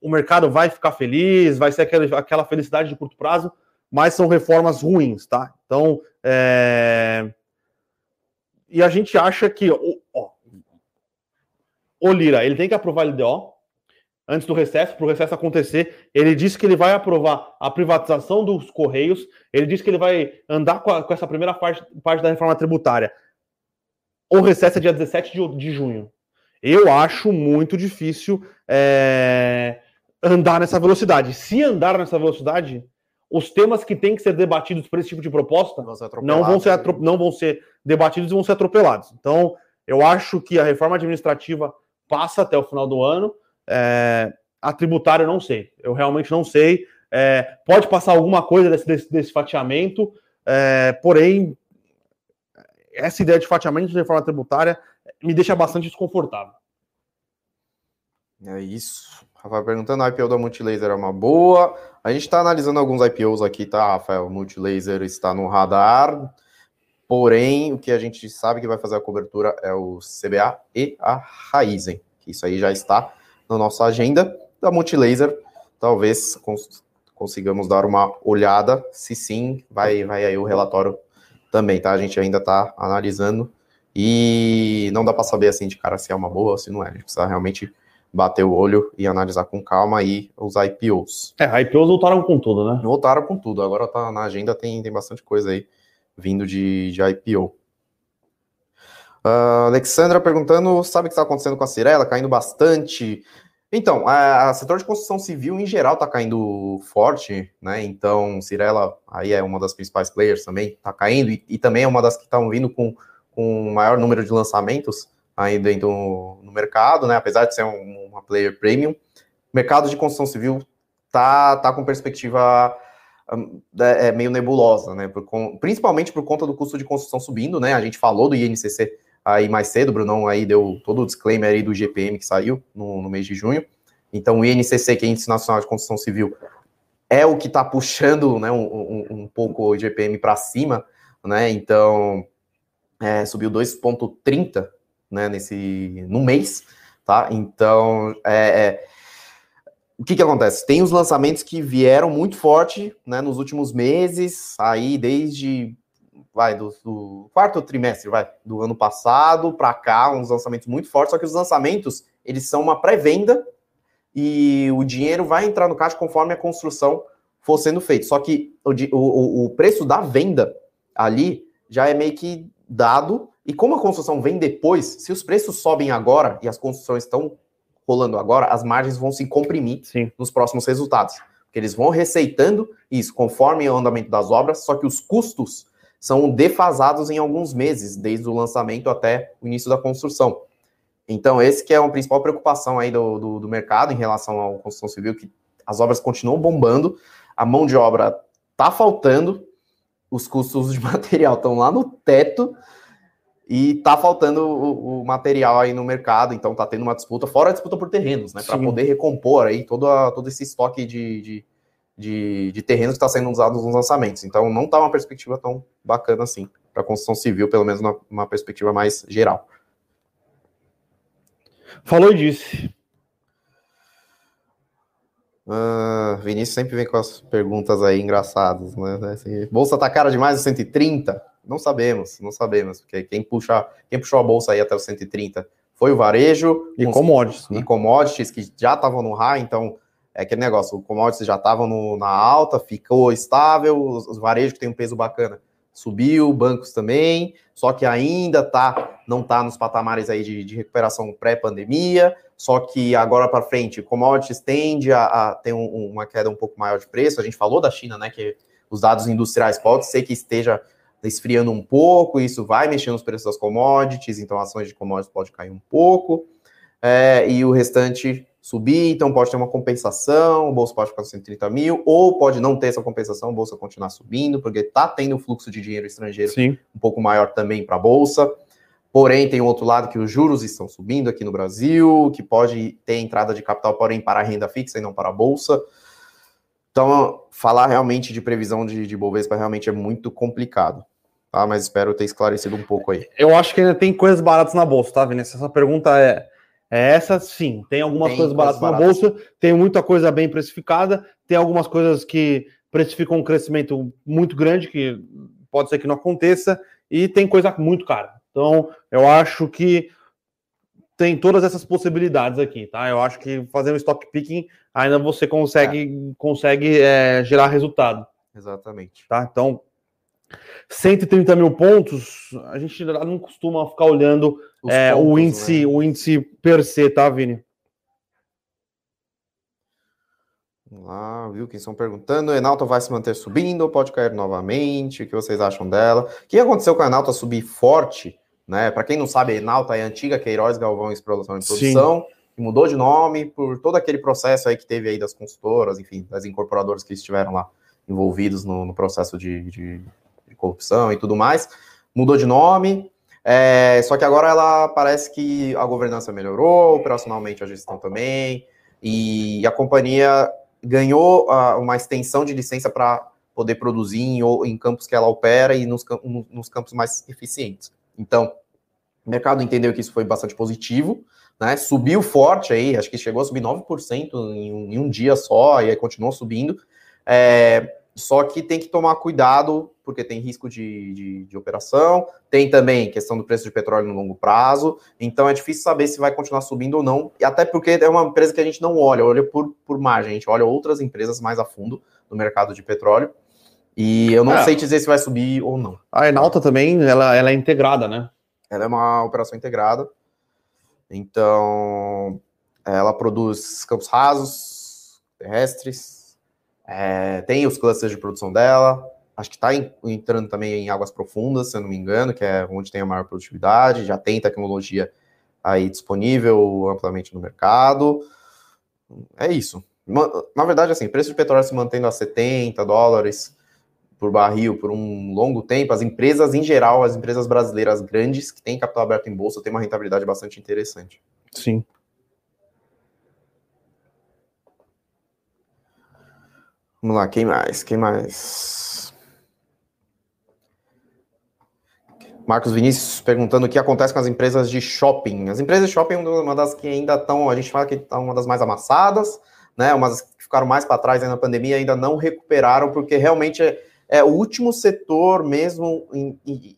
o mercado vai ficar feliz, vai ser aquela, aquela felicidade de curto prazo, mas são reformas ruins, tá? Então, é... e a gente acha que ó, o Lira ele tem que aprovar a LDO, antes do recesso, para o recesso acontecer. Ele disse que ele vai aprovar a privatização dos Correios, ele disse que ele vai andar com, a, com essa primeira parte, parte, da reforma tributária. O recesso é dia 17 de, de junho. Eu acho muito difícil é, andar nessa velocidade. Se andar nessa velocidade, os temas que têm que ser debatidos por esse tipo de proposta não vão ser, não vão ser debatidos e vão ser atropelados. Então, eu acho que a reforma administrativa passa até o final do ano. É, a tributária eu não sei. Eu realmente não sei. É, pode passar alguma coisa desse, desse, desse fatiamento, é, porém, essa ideia de fatiamento de reforma tributária me deixa bastante desconfortável. É isso. Rafael perguntando, a IPO da Multilaser é uma boa. A gente está analisando alguns IPOs aqui, tá, Rafael? Multilaser está no radar. Porém, o que a gente sabe que vai fazer a cobertura é o CBA e a Raizen. Isso aí já está na nossa agenda da Multilaser. Talvez cons consigamos dar uma olhada. Se sim, vai, vai aí o relatório também, tá? A gente ainda está analisando e não dá para saber assim de cara se é uma boa ou se não é. A gente precisa realmente bater o olho e analisar com calma aí os IPOs. É, IPOs voltaram com tudo, né? Voltaram com tudo. Agora tá na agenda, tem, tem bastante coisa aí vindo de, de IPO. Uh, Alexandra perguntando, sabe o que está acontecendo com a Cirela? Caindo bastante. Então, a, a setor de construção civil em geral está caindo forte, né? Então, Cirela aí é uma das principais players também, está caindo, e, e, também é uma das que estão vindo com, com maior número de lançamentos aí dentro no mercado, né? Apesar de ser um, uma player premium, o mercado de construção civil tá, tá com perspectiva é, é meio nebulosa, né? Por, com, principalmente por conta do custo de construção subindo, né? A gente falou do INCC aí mais cedo, o Brunão aí deu todo o disclaimer aí do GPM que saiu no, no mês de junho. Então, o INCC, que é Índice Nacional de Construção Civil, é o que está puxando né, um, um, um, pouco o IGPM para cima, né? Então é, subiu 2,30 né, nesse no mês, tá? Então é, é, o que, que acontece? Tem os lançamentos que vieram muito forte né, nos últimos meses, aí desde vai do, do quarto trimestre, vai do ano passado para cá, uns lançamentos muito fortes. Só que os lançamentos eles são uma pré-venda e o dinheiro vai entrar no caixa conforme a construção for sendo feita. Só que o, o, o preço da venda ali já é meio que dado. E como a construção vem depois, se os preços sobem agora e as construções estão rolando agora, as margens vão se comprimir Sim. nos próximos resultados. Porque eles vão receitando isso conforme o andamento das obras, só que os custos são defasados em alguns meses, desde o lançamento até o início da construção. Então, esse que é uma principal preocupação aí do, do, do mercado em relação à construção civil, que as obras continuam bombando, a mão de obra tá faltando, os custos de material estão lá no teto e tá faltando o, o, material aí no mercado, então tá tendo uma disputa, fora a disputa por terrenos, né? Para poder recompor aí todo, a, todo esse estoque de, de, de, de terrenos que está sendo usados nos lançamentos. Então não tá uma perspectiva tão bacana assim para a construção civil, pelo menos numa perspectiva mais geral. Falou e disse. Uh, Vinícius sempre vem com as perguntas aí engraçadas, né? Assim, bolsa tá cara demais o 130? Não sabemos, não sabemos, porque quem puxa, quem puxou a bolsa aí até o 130 foi o varejo e commodities, né? e commodities que já estavam no high, então é aquele negócio, o commodities já estavam na alta, ficou estável, os, os varejos que tem um peso bacana subiu, bancos também, só que ainda tá, não está nos patamares aí de, de recuperação pré-pandemia, só que agora para frente, commodities tende a, a ter um, uma queda um pouco maior de preço, a gente falou da China, né, que os dados industriais pode ser que esteja esfriando um pouco, isso vai mexer nos preços das commodities, então ações de commodities pode cair um pouco, é, e o restante subir, então pode ter uma compensação, o bolso pode ficar com 130 mil, ou pode não ter essa compensação, a bolsa continuar subindo, porque está tendo um fluxo de dinheiro estrangeiro Sim. um pouco maior também para a bolsa. Porém, tem um outro lado que os juros estão subindo aqui no Brasil, que pode ter entrada de capital, porém, para a renda fixa e não para a bolsa. Então, falar realmente de previsão de, de Bovespa realmente é muito complicado. Tá? Mas espero ter esclarecido um pouco aí. Eu acho que ainda tem coisas baratas na bolsa, tá, Vinícius? Essa pergunta é essa sim, tem algumas tem coisas baratas, na bolsa, tem muita coisa bem precificada, tem algumas coisas que precificam um crescimento muito grande, que pode ser que não aconteça, e tem coisa muito cara. Então, eu acho que tem todas essas possibilidades aqui, tá? Eu acho que fazendo stock picking ainda você consegue, é. consegue é, gerar resultado. Exatamente. Tá? Então, 130 mil pontos, a gente não costuma ficar olhando é, pontos, o, índice, né? o índice per se, tá, Vini? Vamos lá, viu? Quem estão perguntando, Enalta vai se manter subindo ou pode cair novamente? O que vocês acham dela? O que aconteceu com a Enalta subir forte? Né? Para quem não sabe, a Enalta é a antiga Queiroz Galvão Exploração de Produção, Sim. que mudou de nome por todo aquele processo aí que teve aí das consultoras, enfim, das incorporadoras que estiveram lá envolvidos no, no processo de, de corrupção e tudo mais. Mudou de nome, é, só que agora ela parece que a governança melhorou, operacionalmente a gestão também, e a companhia ganhou uh, uma extensão de licença para poder produzir em, em, campos que ela opera e nos, nos, campos mais eficientes. Então, o mercado entendeu que isso foi bastante positivo, né? Subiu forte aí, acho que chegou a subir 9% em um, em um dia só, e aí continuou subindo. É, só que tem que tomar cuidado, porque tem risco de, de, de, operação, tem também questão do preço de petróleo no longo prazo, então é difícil saber se vai continuar subindo ou não, e até porque é uma empresa que a gente não olha, olha por, por margem, a gente olha outras empresas mais a fundo no mercado de petróleo, e eu não é. sei dizer se vai subir ou não. A Enalta também, ela, ela é integrada, né? Ela é uma operação integrada, então ela produz campos rasos, terrestres, é, tem os clusters de produção dela, acho que está entrando também em águas profundas, se eu não me engano, que é onde tem a maior produtividade, já tem tecnologia aí disponível amplamente no mercado. É isso. Na verdade, assim, preço de petróleo se mantendo a 70 dólares por barril por um longo tempo, as empresas em geral, as empresas brasileiras grandes que têm capital aberto em bolsa, têm uma rentabilidade bastante interessante. Sim. Vamos lá, quem mais? Quem mais? Marcos Vinícius perguntando o que acontece com as empresas de shopping. As empresas de shopping é uma das que ainda estão, a gente fala que estão uma das mais amassadas, né? Umas que ficaram mais para trás na pandemia ainda não recuperaram, porque realmente é, é o último setor mesmo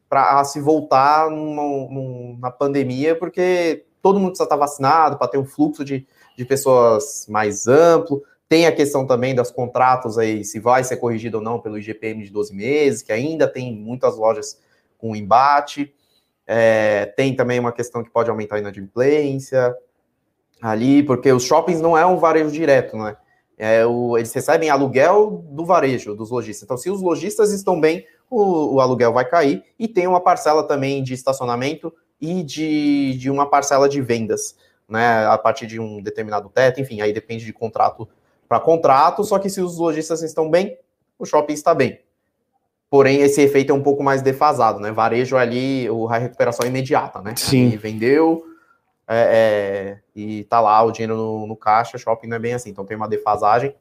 para se voltar na pandemia, porque todo mundo precisa estar vacinado para ter um fluxo de, de pessoas mais amplo. Tem a questão também dos contratos aí, se vai ser corrigido ou não pelo IGPM de 12 meses, que ainda tem muitas lojas com embate. É, tem também uma questão que pode aumentar a inadimplência ali, porque os shoppings não é um varejo direto, né? É o, eles recebem aluguel do varejo, dos lojistas. Então, se os lojistas estão bem, o, o aluguel vai cair. E tem uma parcela também de estacionamento e de, de uma parcela de vendas, né? A partir de um determinado teto, enfim, aí depende de contrato para contrato, só que se os lojistas estão bem, o shopping está bem. Porém, esse efeito é um pouco mais defasado, né? Varejo ali, o, a recuperação é imediata, né? Sim. E vendeu é, é, e tá lá o dinheiro no, no, caixa, shopping não é bem assim, então tem uma defasagem.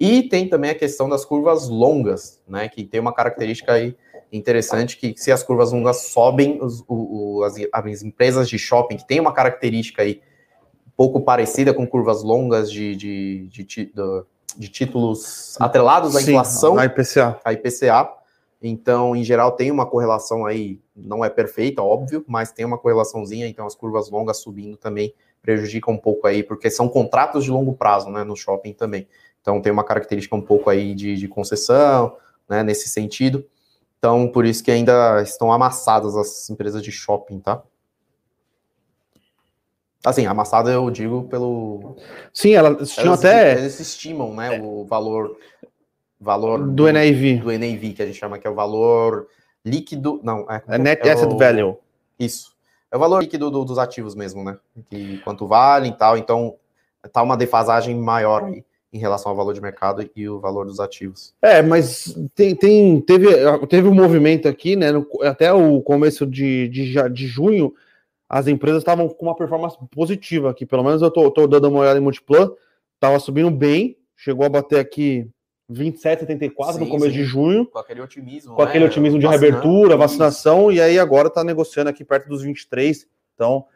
E tem também a questão das curvas longas, né? Que tem uma característica aí interessante que se as curvas longas sobem, os, o, o, as, as empresas de shopping que tem uma característica aí pouco parecida com curvas longas de, de, de, de, de títulos atrelados à Sim, inflação. A IPCA. A IPCA. Então, em geral, tem uma correlação aí, não é perfeita, óbvio, mas tem uma correlaçãozinha, então as curvas longas subindo também prejudicam um pouco aí, porque são contratos de longo prazo, né, no shopping também. Então, tem uma característica um pouco aí de, de concessão, né, nesse sentido. Então, por isso que ainda estão amassadas as empresas de shopping, tá? Assim, amassada eu digo pelo. Sim, elas tinham até. Eles estimam, né? O valor. Valor do, do NAV. Do NAV, que a gente chama que é o valor líquido. Não, é. é Net é Asset o... Value. Isso. É o valor líquido do, dos ativos mesmo, né? Que quanto vale e tal. Então, tá uma defasagem maior aí em relação ao valor de mercado e o valor dos ativos. É, mas tem, tem teve, teve um movimento aqui, né? No, até o começo de, de, de junho as empresas estavam com uma performance positiva aqui. Pelo menos eu tô, tô dando uma olhada em Multiplan, estava subindo bem, chegou a bater aqui 27,74 no começo sim. de junho. Com aquele otimismo. Com né? aquele otimismo de reabertura, vacinação, e aí agora está negociando aqui perto dos 23. Então,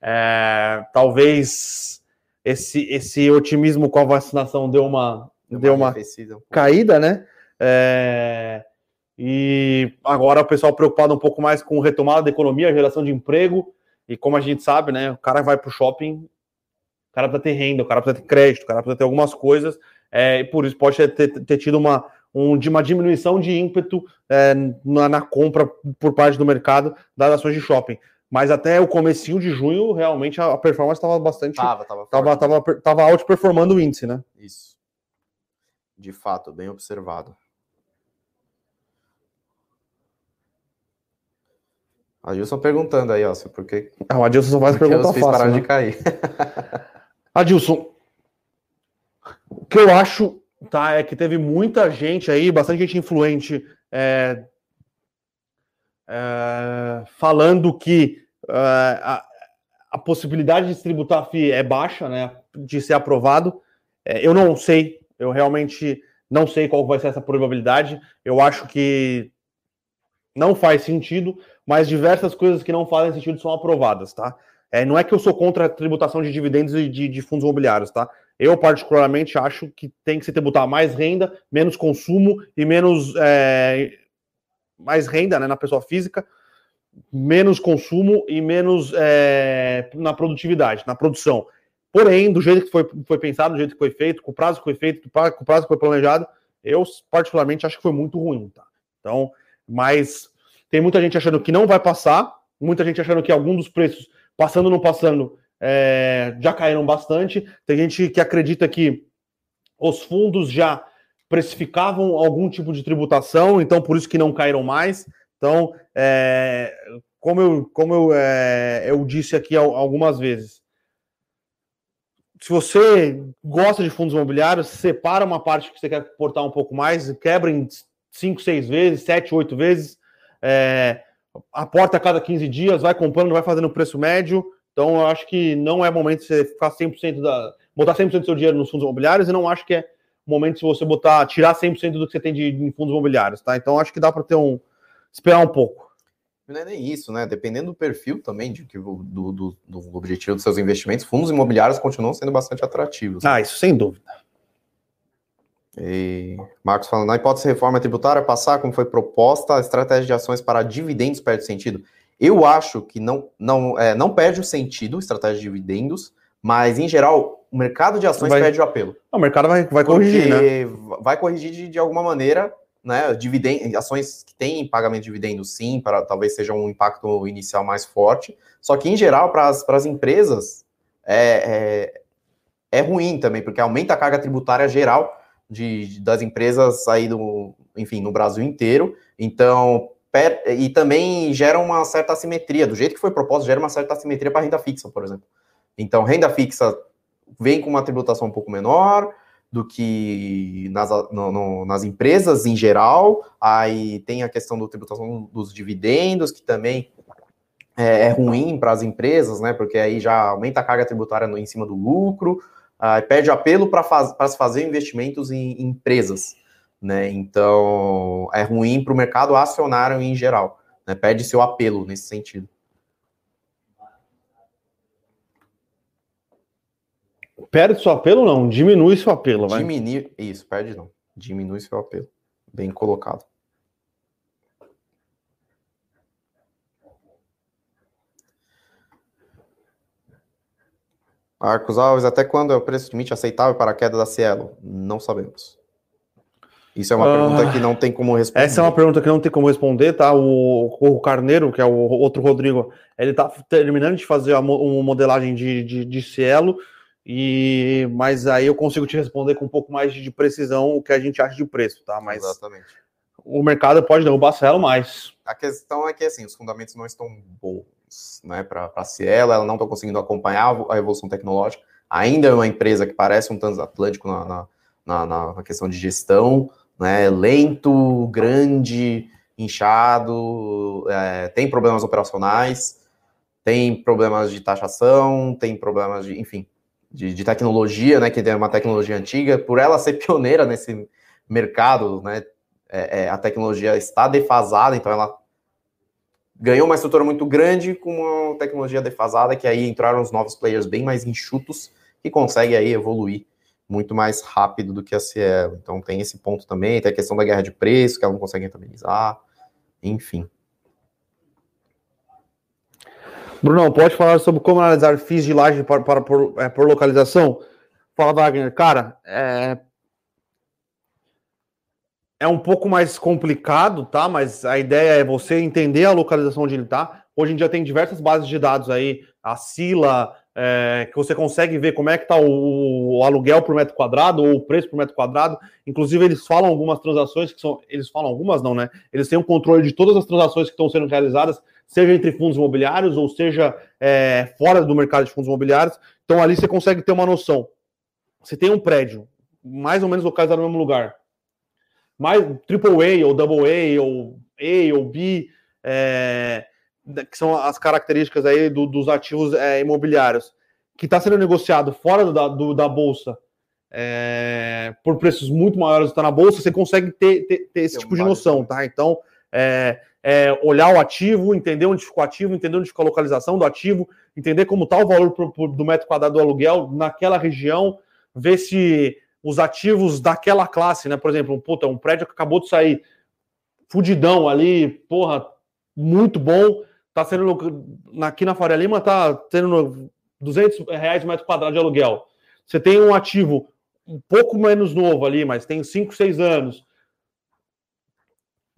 é, talvez esse, esse otimismo com a vacinação deu uma, deu, deu uma, uma caída, né? É, e agora o pessoal preocupado um pouco mais com retomada da economia, geração de emprego. E como a gente sabe, né? O cara vai para o shopping, o cara precisa ter renda, o cara precisa ter crédito, o cara precisa ter algumas coisas. É, e por isso pode ter, ter tido uma, um, de uma diminuição de ímpeto é, na, na, compra por parte do mercado das ações de shopping. Mas até o comecinho de junho, realmente a, a performance estava bastante. Tava, tava, tava, tava, tava outperformando o índice, né? Isso. De fato, bem observado. Adilson perguntando aí, ó, por que. Ah, o Adilson só faz pergunta fácil. parar né? de cair. Adilson, que eu acho, tá, é que teve muita gente aí, bastante gente influente, é, é, falando que é, a, a, possibilidade de tributar a FII é baixa, né, de ser aprovado. É, eu não sei, eu realmente não sei qual vai ser essa probabilidade. Eu acho que não faz sentido, mas diversas coisas que não fazem sentido são aprovadas, tá? É, não é que eu sou contra a tributação de dividendos e de, de, fundos imobiliários, tá? Eu, particularmente, acho que tem que se tributar mais renda, menos consumo e menos. É, mais renda né, na pessoa física, menos consumo e menos é, na produtividade, na produção. Porém, do jeito que foi, foi pensado, do jeito que foi feito, com o prazo que foi feito, com o prazo que foi planejado, eu, particularmente, acho que foi muito ruim, tá? Então, mas tem muita gente achando que não vai passar, muita gente achando que algum dos preços, passando ou não passando, é, já caíram bastante. Tem gente que acredita que os fundos já precificavam algum tipo de tributação, então por isso que não caíram mais. Então, é, como eu, como eu, é, eu disse aqui algumas vezes, se você gosta de fundos imobiliários, separa uma parte que você quer portar um pouco mais, quebra em 5, 6 vezes, 7, 8 vezes, é, aporta a cada 15 dias, vai comprando, vai fazendo preço médio. Então, eu acho que não é momento de você ficar 100% da. botar 100% do seu dinheiro nos fundos imobiliários e não acho que é momento se você botar, tirar 100% do que você tem de, de fundos imobiliários, tá? Então acho que dá para ter um esperar um pouco. Não é nem isso, né? Dependendo do perfil também de do, do, do objetivo dos seus investimentos, fundos imobiliários continuam sendo bastante atrativos. Ah, isso sem dúvida. E Marcos falando, na hipótese de reforma tributária passar, como foi proposta, a estratégia de ações para dividendos perde sentido. Eu acho que não, não, é, não perde o sentido, estratégia de dividendos, mas em geral, o mercado de ações vai, perde o apelo. O mercado vai, vai corrigir, né? Vai corrigir de, de alguma maneira, né? Dividend, ações que têm pagamento de dividendos, sim, para talvez seja um impacto inicial mais forte. Só que, em geral, para as empresas, é, é, é ruim também, porque aumenta a carga tributária geral de, das empresas aí do, enfim, no Brasil inteiro. Então, e também gera uma certa assimetria, do jeito que foi proposto, gera uma certa assimetria para renda fixa, por exemplo. Então, renda fixa vem com uma tributação um pouco menor do que nas, no, no, nas empresas em geral. Aí tem a questão da tributação dos dividendos, que também é, é ruim para as empresas, né? Porque aí já aumenta a carga tributária no, em cima do lucro uh, perde apelo para faz, se fazer investimentos em, em, empresas. Né? Então, é ruim para o mercado acionário em geral. Né? Perde seu apelo nesse sentido. Perde seu apelo não, diminui seu apelo. Vai. Diminui, isso, perde não. Diminui seu apelo. Bem colocado. Marcos Alves, até quando é o preço limite aceitável para a queda da Cielo? Não sabemos. Isso é uma pergunta que não tem como responder. Essa é uma pergunta que não tem como responder, tá? O, o Carneiro, que é o outro Rodrigo, ele tá terminando de fazer uma modelagem de, de, de Cielo, e, mas aí eu consigo te responder com um pouco mais de precisão o que a gente acha de preço, tá? Mas Exatamente. o mercado pode derrubar Cielo mais. A questão é que, assim, os fundamentos não estão bons né, para a Cielo, ela não está conseguindo acompanhar a evolução tecnológica. Ainda é uma empresa que parece um transatlântico na, na, na, na questão de gestão, né, lento, grande, inchado, é, tem problemas operacionais, tem problemas de taxação, tem problemas de, enfim, de, de, tecnologia, né, que tem uma tecnologia antiga, por ela ser pioneira nesse mercado, né, é, é, a tecnologia está defasada, então ela ganhou uma estrutura muito grande com uma tecnologia defasada, que aí entraram os novos players bem mais enxutos, que conseguem aí evoluir muito mais rápido do que a Cielo. Então tem esse ponto também, tem a questão da guerra de preço, que ela não consegue rentabilizar, enfim. Brunão, pode falar sobre como analisar FIIs de laje para, para por, é, por localização? Fala, Wagner. Cara, é, é um pouco mais complicado, tá? Mas a ideia é você entender a localização onde ele está. Hoje em dia tem diversas bases de dados aí, a Sila, é, que você consegue ver como é que está o, o, aluguel por metro quadrado ou o preço por metro quadrado. Inclusive, eles falam algumas transações que são. Eles falam algumas, não, né? Eles têm um controle de todas as transações que estão sendo realizadas, seja entre fundos imobiliários ou seja é, fora do mercado de fundos imobiliários. Então, ali você consegue ter uma noção. Você tem um prédio, mais ou menos localizado no mesmo lugar mais triple A ou double A ou A ou B, é, que são as características aí do, dos ativos é, imobiliários, que está sendo negociado fora da, do, da bolsa é, por preços muito maiores do que está na bolsa, você consegue ter, ter, ter esse tipo de noção, tá? Então, é, é, olhar o ativo, entender onde fica o ativo, entender onde fica a localização do ativo, entender como está o valor pro, pro, do metro quadrado do aluguel naquela região, ver se os ativos daquela classe, né? Por exemplo, um, puta, um prédio que acabou de sair fudidão ali, porra, muito bom, tá sendo aqui na Faria Lima tá tendo 200 reais metro quadrado de aluguel. Você tem um ativo um pouco menos novo ali, mas tem 5, 6 anos.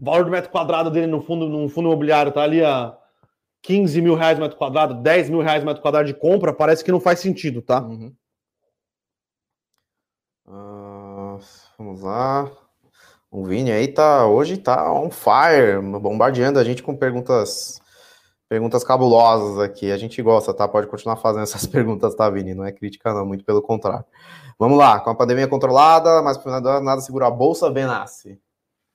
O valor do metro quadrado dele no fundo, no fundo imobiliário tá ali a 15 mil reais metro quadrado, 10 mil reais metro quadrado de compra, parece que não faz sentido, tá? Uhum. Uh, vamos lá. O Vini aí tá hoje tá on fire, bombardeando a gente com perguntas perguntas cabulosas aqui. A gente gosta, tá? Pode continuar fazendo essas perguntas, tá, Vini? Não é crítica, não, muito pelo contrário. Vamos lá, com a pandemia controlada, mas nada, nada segura a bolsa, Benassi.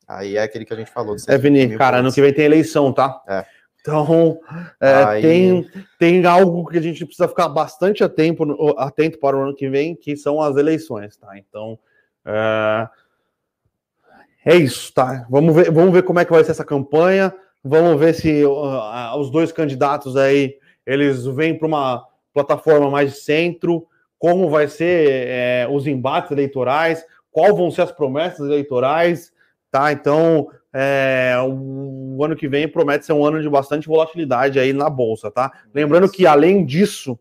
Aí é aquele que a gente falou. É, Vini, cara, ano que vem tem eleição, tá? É. Então, é, Aí... tem, tem algo que a gente precisa ficar bastante atento, atento para o ano que vem, que são as eleições, tá? Então, É, é isso, tá? Vamos ver, vamos ver como é que vai ser essa campanha. Vamos ver se uh, os dois candidatos aí eles vêm para uma plataforma mais centro, como vai ser é, os embates eleitorais, qual vão ser as promessas eleitorais, tá? Então, é, o ano que vem promete ser um ano de bastante volatilidade aí na bolsa, tá? Lembrando que além disso,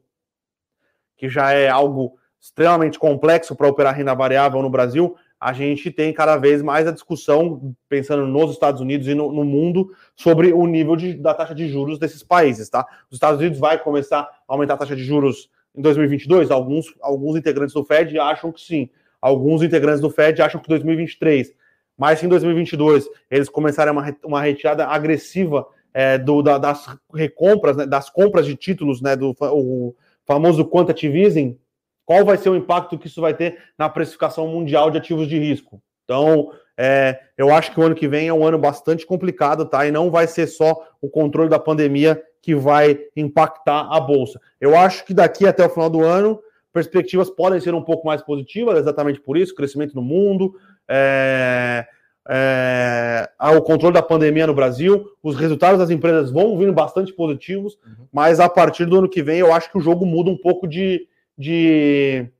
que já é algo extremamente complexo para operar renda variável no Brasil, a gente tem cada vez mais a discussão, pensando nos Estados Unidos e no, no mundo, sobre o nível de, da taxa de juros desses países, tá? Os Estados Unidos vai começar a aumentar a taxa de juros em 2022? Alguns, alguns integrantes do Fed acham que sim. Alguns integrantes do Fed acham que 2023. Mas se em 2022 eles começarem uma, uma retirada agressiva é, do, da, das recompras, né, das compras de títulos, né, do o famoso quantitative easing, qual vai ser o impacto que isso vai ter na precificação mundial de ativos de risco. Então, é, eu acho que o ano que vem é um ano bastante complicado, tá? E não vai ser só o controle da pandemia que vai impactar a bolsa. Eu acho que daqui até o final do ano, perspectivas podem ser um pouco mais positivas, exatamente por isso, crescimento no mundo, é, é, o controle da pandemia no Brasil, os resultados das empresas vão vindo bastante positivos, uhum. mas a partir do ano que vem eu acho que o jogo muda um pouco de, de,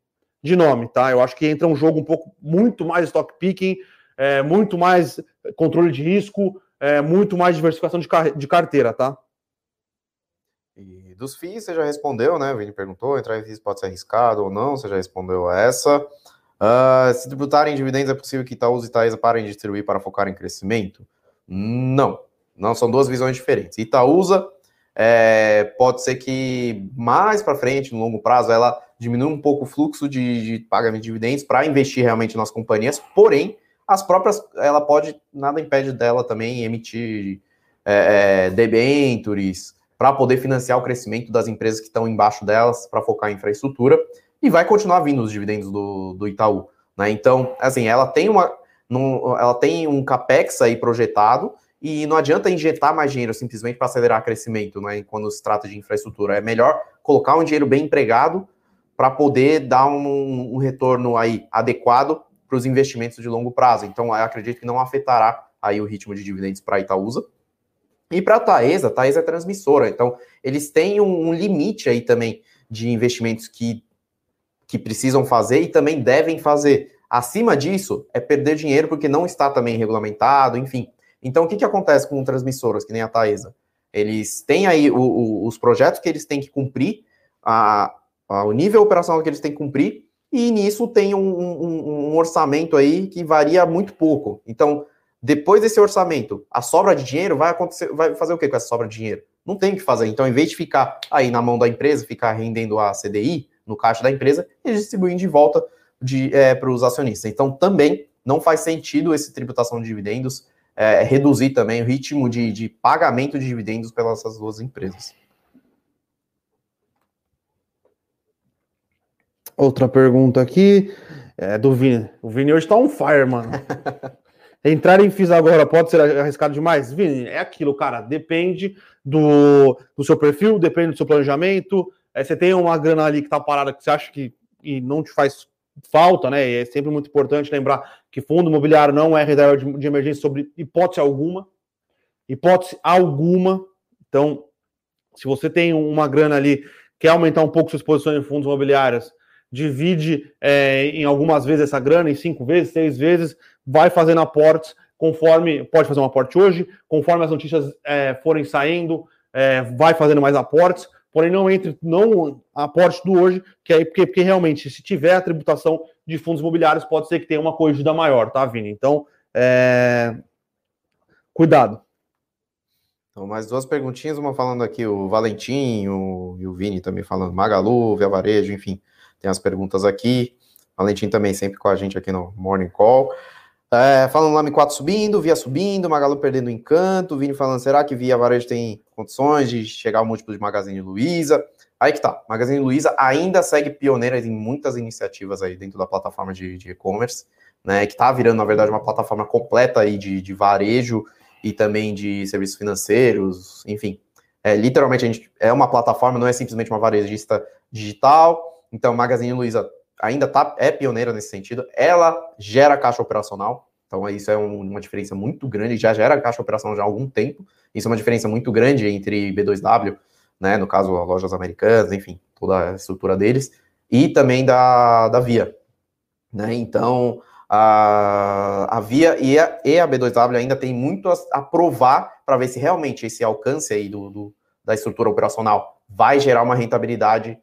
de nome, tá? Eu acho que entra um jogo um pouco muito mais stock picking, é, muito mais controle de risco, é, muito mais diversificação de, car de carteira, tá? E dos FIIs, você já respondeu, né? O Vini perguntou, entrar em FIIs pode ser arriscado ou não, você já respondeu a essa. Uh, se tributarem dividendos, é possível que Itaúsa e Itaesa parem de distribuir para focar em crescimento? Não, não, são duas visões diferentes. Itaúsa é, pode ser que mais para frente, no longo prazo, ela diminua um pouco o fluxo de, de pagamento de dividendos para investir realmente nas companhias, porém, as próprias, ela pode, nada impede dela também emitir é, é, debentures para poder financiar o crescimento das empresas que estão embaixo delas, para focar em infraestrutura, e vai continuar vindo os dividendos do, do Itaú. Né? Então, assim, ela tem uma. ela tem um capex aí projetado, e não adianta injetar mais dinheiro simplesmente para acelerar o crescimento, né? Quando se trata de infraestrutura. É melhor colocar um dinheiro bem empregado para poder dar um, um, retorno aí adequado para os investimentos de longo prazo. Então, acredito que não afetará aí o ritmo de dividendos para a Itaúsa. E para a Taesa, a Taesa é transmissora, então eles têm um, um limite aí também de investimentos que, que precisam fazer e também devem fazer. Acima disso, é perder dinheiro porque não está também regulamentado, enfim. Então, o que, que acontece com transmissoras, que nem a Taesa? Eles têm aí o, o, os projetos que eles têm que cumprir, a, a, o nível operacional que eles têm que cumprir, e nisso tem um, um, um, orçamento aí que varia muito pouco. Então, depois desse orçamento, a sobra de dinheiro vai acontecer, vai fazer o que com essa sobra de dinheiro? Não tem o que fazer. Então, em vez de ficar aí na mão da empresa, ficar rendendo a CDI no caixa da empresa, eles distribuem de volta é, para os acionistas. Então, também não faz sentido esse tributação de dividendos é, reduzir também o ritmo de, de pagamento de dividendos pelas duas empresas. Outra pergunta aqui é do Vini. O Vini hoje tá on fire, mano. Entrar em FIS agora pode ser arriscado demais? Vini, é aquilo, cara. Depende do, do seu perfil, depende do seu planejamento. É, você tem uma grana ali que tá parada que você acha que e não te faz falta, né? E é sempre muito importante lembrar que fundo imobiliário não é reserva de, de emergência sobre hipótese alguma. Hipótese alguma. Então, se você tem uma grana ali, quer aumentar um pouco sua exposição em fundos imobiliários, divide é, em algumas vezes essa grana, em cinco vezes, seis vezes, vai fazendo aportes conforme. Pode fazer um aporte hoje, conforme as notícias é, forem saindo, é, vai fazendo mais aportes porém não entre não aporte do hoje, que aí porque, porque realmente se tiver a tributação de fundos imobiliários pode ser que tenha uma corrigida maior, tá, Vini? Então, é... cuidado. Então, mais duas perguntinhas, uma falando aqui o Valentim o, e o Vini também falando Magalu, Via Varejo, enfim, tem as perguntas aqui. Valentim também sempre com a gente aqui no Morning Call. É, falando lá M4 subindo, Via subindo, Magalu perdendo encanto, Vini falando, será que Via Varejo tem condições de chegar ao múltiplo de Magazine Luiza? Aí que tá, Magazine Luiza ainda segue pioneira em muitas iniciativas aí dentro da plataforma de e-commerce, né, que tá virando, na verdade, uma plataforma completa aí de, de varejo e também de serviços financeiros, enfim. É, literalmente, a gente é uma plataforma, não é simplesmente uma varejista digital, então Magazine Luiza ainda tá, é pioneira nesse sentido, ela gera caixa operacional, então isso é um, uma diferença muito grande, já gera caixa operacional já há algum tempo, isso é uma diferença muito grande entre B2W, né, no caso, lojas americanas, enfim, toda a estrutura deles, e também da, da Via, né, então a, a Via e a, e a B2W ainda tem muito a, a provar para ver se realmente esse alcance aí do, do, da estrutura operacional vai gerar uma rentabilidade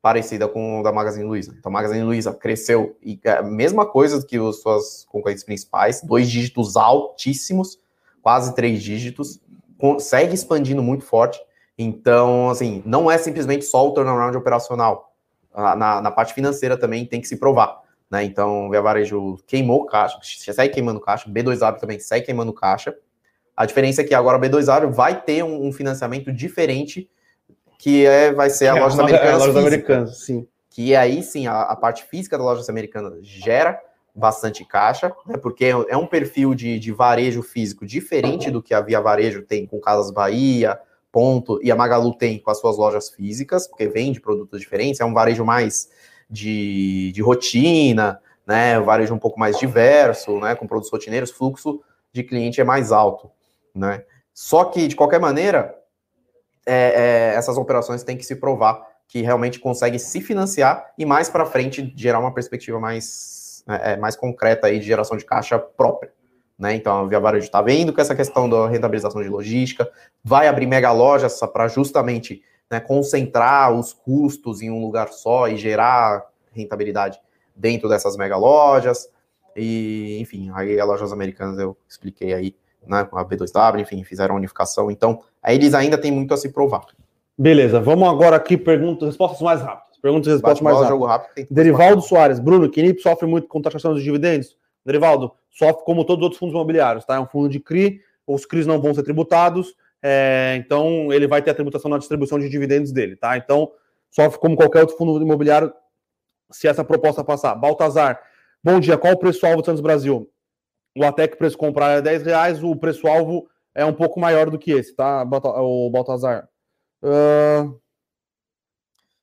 parecida com o da Magazine Luiza. Então, a Magazine Luiza cresceu, e é a mesma coisa que as suas concorrentes principais, dois dígitos altíssimos, quase três dígitos, segue expandindo muito forte. Então, assim, não é simplesmente só o turnaround operacional. Na, na parte financeira também tem que se provar. Né? Então, o Via Varejo queimou caixa, segue queimando caixa, B2W também segue queimando caixa. A diferença é que agora a B2W vai ter um, um financiamento diferente, que é, vai ser a é, Lojas Americanas. É, a Lojas Americanas, sim. Que aí sim, a, a, parte física da Lojas Americanas gera bastante caixa, né, porque é um perfil de, de varejo físico diferente do que a Via Varejo tem com Casas Bahia, Ponto, e a Magalu tem com as suas lojas físicas, porque vende produtos diferentes, é um varejo mais de, de rotina, né? O varejo um pouco mais diverso, né? Com produtos rotineiros, fluxo de cliente é mais alto, né? Só que, de qualquer maneira, é, é, essas operações têm que se provar que realmente consegue se financiar e mais para frente gerar uma perspectiva mais, é, é, mais concreta aí de geração de caixa própria. Né? Então a Via Varejo está vendo com essa questão da rentabilização de logística, vai abrir mega lojas para justamente né, concentrar os custos em um lugar só e gerar rentabilidade dentro dessas mega lojas. E, enfim, aí as lojas americanas eu expliquei aí, né, com a B2W, enfim, fizeram a unificação. Então, aí eles ainda têm muito a se provar. Beleza, vamos agora aqui, perguntas, respostas mais rápidas. Perguntas e respostas mais rápidas. Jogo rápido Derivaldo Soares, Bruno, Quinip sofre muito com taxação dos dividendos? Derivaldo, sofre como todos os outros fundos imobiliários, tá? É um fundo de CRI, os CRIs não vão ser tributados, é, então ele vai ter a tributação na distribuição de dividendos dele, tá? Então, sofre como qualquer outro fundo imobiliário se essa proposta passar. Baltazar, bom dia, qual o preço-alvo do Santos Brasil? O Atec preço comprar é 10 reais, o preço-alvo é um pouco maior do que esse, tá, o Baltazar? Uh...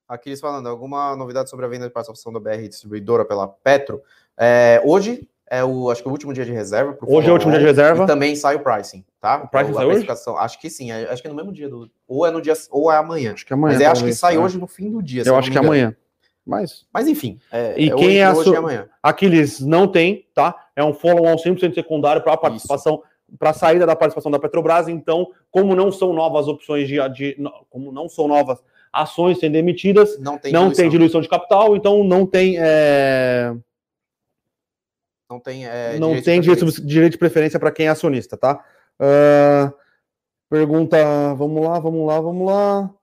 Aquiles falando, alguma novidade sobre a venda de participação da BR distribuidora pela Petro? É, hoje é o, acho que o último dia de reserva. Hoje é o último dia de reserva. E também sai o pricing, tá? O pricing sai hoje? Acho que sim, é, acho que é no mesmo dia do, ou é no dia, ou é amanhã. Acho que é amanhã. Mas eu acho que sai é. hoje no fim do dia. Eu acho que é amanhã. Mas, mas enfim. É, e é quem hoje, é a hoje amanhã. Aquiles não tem, tá? É um follow-on 100% secundário para a participação, para a saída da participação da Petrobras. Então, como não são novas opções de, de como não são novas ações sendo emitidas, não tem, não diluição. tem diluição de capital, então não tem é não tem, é, não direito, tem de direito, direito, de preferência para quem é acionista, tá? Uh, pergunta, vamos lá, vamos lá, vamos lá.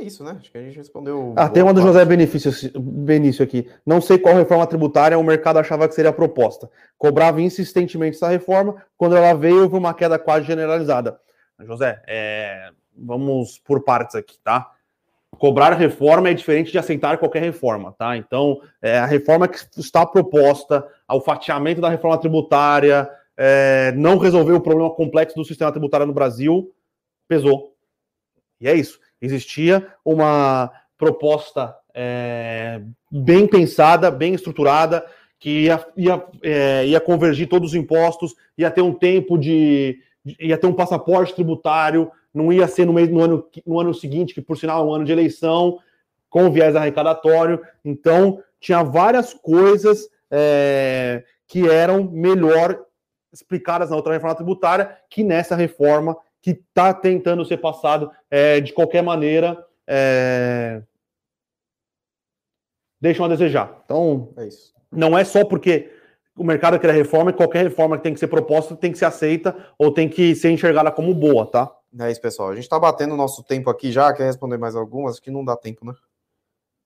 É isso, né? Acho que a gente respondeu. Ah, tem uma do José Benício, Benício aqui. Não sei qual reforma tributária o mercado achava que seria a proposta. Cobrava insistentemente essa reforma. Quando ela veio, houve uma queda quase generalizada. José, é... vamos por partes aqui, tá? cobrar reforma é diferente de aceitar qualquer reforma, tá? Então, é, a reforma que está proposta, o fatiamento da reforma tributária, é, não resolveu o problema complexo do sistema tributário no Brasil, pesou. E é isso. Existia uma proposta é, bem pensada, bem estruturada, que ia, ia, é, ia convergir todos os impostos, ia ter um tempo de. ia ter um passaporte tributário, não ia ser no, mês, no, ano, no ano seguinte, que por sinal é um ano de eleição, com viés arrecadatório. Então, tinha várias coisas é, que eram melhor explicadas na outra reforma tributária que nessa reforma que está tentando ser passado é, de qualquer maneira. É, deixam a desejar. Então, é não é só porque o mercado quer reforma e qualquer reforma que tem que ser proposta tem que ser aceita ou tem que ser enxergada como boa, tá? É isso, pessoal. A gente está batendo o nosso tempo aqui já. Quer responder mais algumas? Que não dá tempo, né?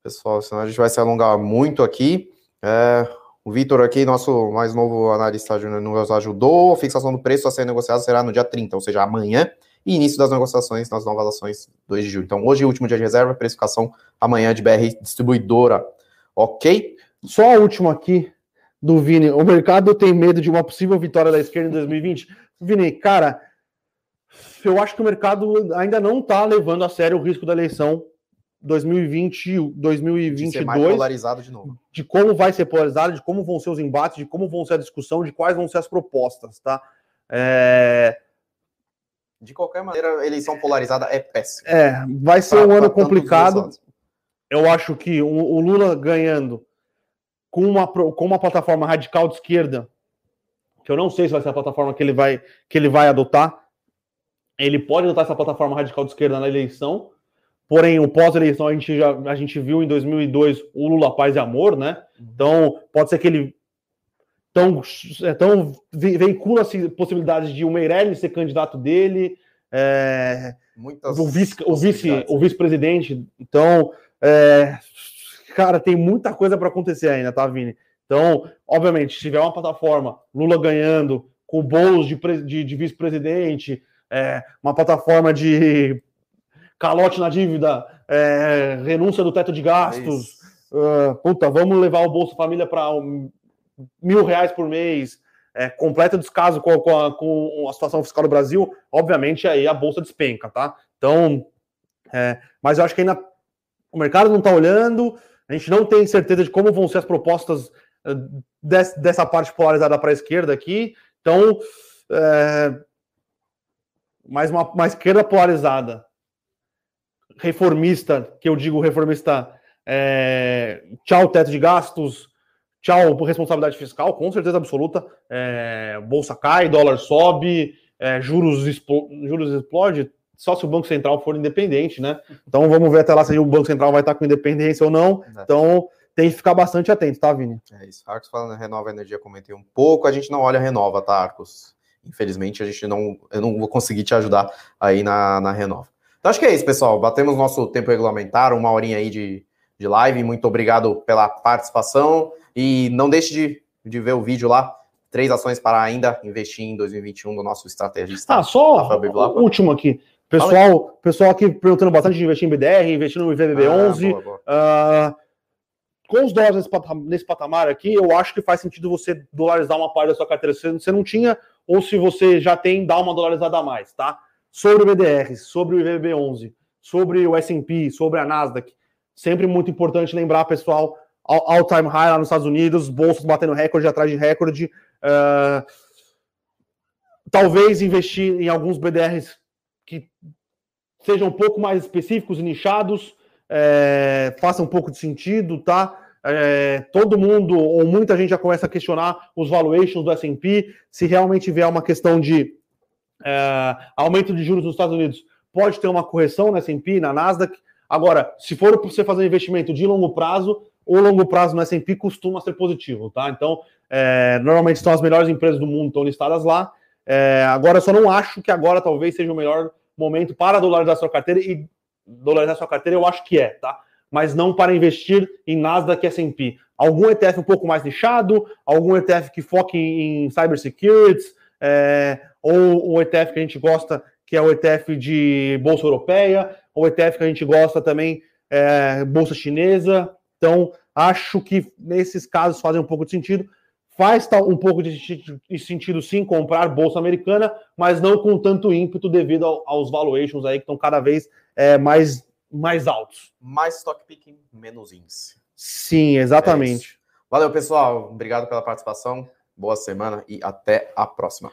Pessoal, senão a gente vai se alongar muito aqui. É, o Vitor aqui, nosso mais novo analista nos ajudou. A fixação do preço a ser negociada será no dia 30, ou seja, amanhã. E início das negociações nas novas ações 2 de julho. Então, hoje, último dia de reserva, precificação amanhã de BR Distribuidora. Ok? Só a última aqui do Vini. O mercado tem medo de uma possível vitória da esquerda em 2020? Vini, cara eu acho que o mercado ainda não está levando a sério o risco da eleição 2020, 2022. De ser mais polarizado de novo. De como vai ser polarizado, de como vão ser os embates, de como vão ser a discussão, de quais vão ser as propostas, tá? É... De qualquer maneira, eleição polarizada é péssima. É, vai ser pra, um ano complicado. Eu acho que o, o, Lula ganhando com uma, com uma plataforma radical de esquerda, que eu não sei se vai ser a plataforma que ele vai, que ele vai adotar. Ele pode adotar essa plataforma radical de esquerda na eleição, Porém, o pós-eleição a gente já a gente viu em 2002 o Lula Paz e Amor, né? Então, pode ser que ele tão, é, tão veicula possibilidades de o Meirelles ser candidato dele, é, Muitas o vice o vice o vice-presidente. Então, é, cara, tem muita coisa para acontecer ainda, tá, Vini? Então, obviamente, se tiver uma plataforma Lula ganhando com bolos de, de, de vice-presidente, é, uma plataforma de calote na dívida, é, renúncia do teto de gastos, uh, puta, vamos levar o Bolsa Família para um, mil reais por mês, é, completo descaso com, com, a, com, a, situação fiscal do Brasil, obviamente aí a Bolsa despenca, tá? Então, é, mas eu acho que ainda o mercado não está olhando, a gente não tem certeza de como vão ser as propostas des, dessa parte polarizada para a esquerda aqui, então, é, mais uma, uma esquerda polarizada reformista, que eu digo reformista, é, tchau teto de gastos, tchau responsabilidade fiscal, com certeza absoluta, é, bolsa cai, dólar sobe, é, juros, explo, juros explode, só se o Banco Central for independente, né? Então vamos ver até lá se o Banco Central vai estar com independência ou não. Então tem que ficar bastante atento, tá, Vini? É isso. Arcos falando Renova Energia, comentei um pouco. A gente não olha Renova, tá, Arcos? Infelizmente, a gente não, eu não vou conseguir te ajudar aí na, na Renova. Então acho que é isso, pessoal. Batemos nosso tempo regulamentar, uma horinha aí de, de live. Muito obrigado pela participação. E não deixe de, de ver o vídeo lá. Três ações para ainda investir em 2021 do nosso estrategista. Ah, só o último aqui. Pessoal, pessoal aqui perguntando bastante de investir em BDR, investir no IVBB11. Ah, boa, boa. Uh, com os dólares nesse patamar aqui, eu acho que faz sentido você dolarizar uma parte da sua carteira. Se você não tinha, ou se você já tem, dá uma dolarizada a mais, tá? Sobre o BDR, sobre o IVB11, sobre o S&P, sobre a Nasdaq. Sempre muito importante lembrar, pessoal, all-time high lá nos Estados Unidos, bolsas batendo recorde atrás de recorde. Uh, talvez investir em alguns BDRs que sejam um pouco mais específicos e nichados, é, faça um pouco de sentido, tá? É, todo mundo ou muita gente já começa a questionar os valuations do S&P, se realmente vier uma questão de é, aumento de juros nos Estados Unidos pode ter uma correção na S&P, na Nasdaq. Agora, se for para você fazer um investimento de longo prazo, o longo prazo no S&P costuma ser positivo, tá? Então, é, normalmente estão as melhores empresas do mundo estão listadas lá. É, agora, eu só não acho que agora talvez seja o melhor momento para dolarizar sua carteira e dolarizar sua carteira eu acho que é, tá? Mas não para investir em Nasdaq e S&P. Algum ETF um pouco mais nichado, algum ETF que foque em cybersecurity, é, ou o ETF que a gente gosta, que é o ETF de Bolsa Europeia, ou o ETF que a gente gosta também, é, Bolsa Chinesa. Então, acho que nesses casos fazem um pouco de sentido. Faz um pouco de sentido, sim, comprar Bolsa Americana, mas não com tanto ímpeto devido aos valuations aí que estão cada vez é, mais, mais altos. Mais stock picking, menos índice. Sim, exatamente. É Valeu, pessoal. Obrigado pela participação. Boa semana e até a próxima.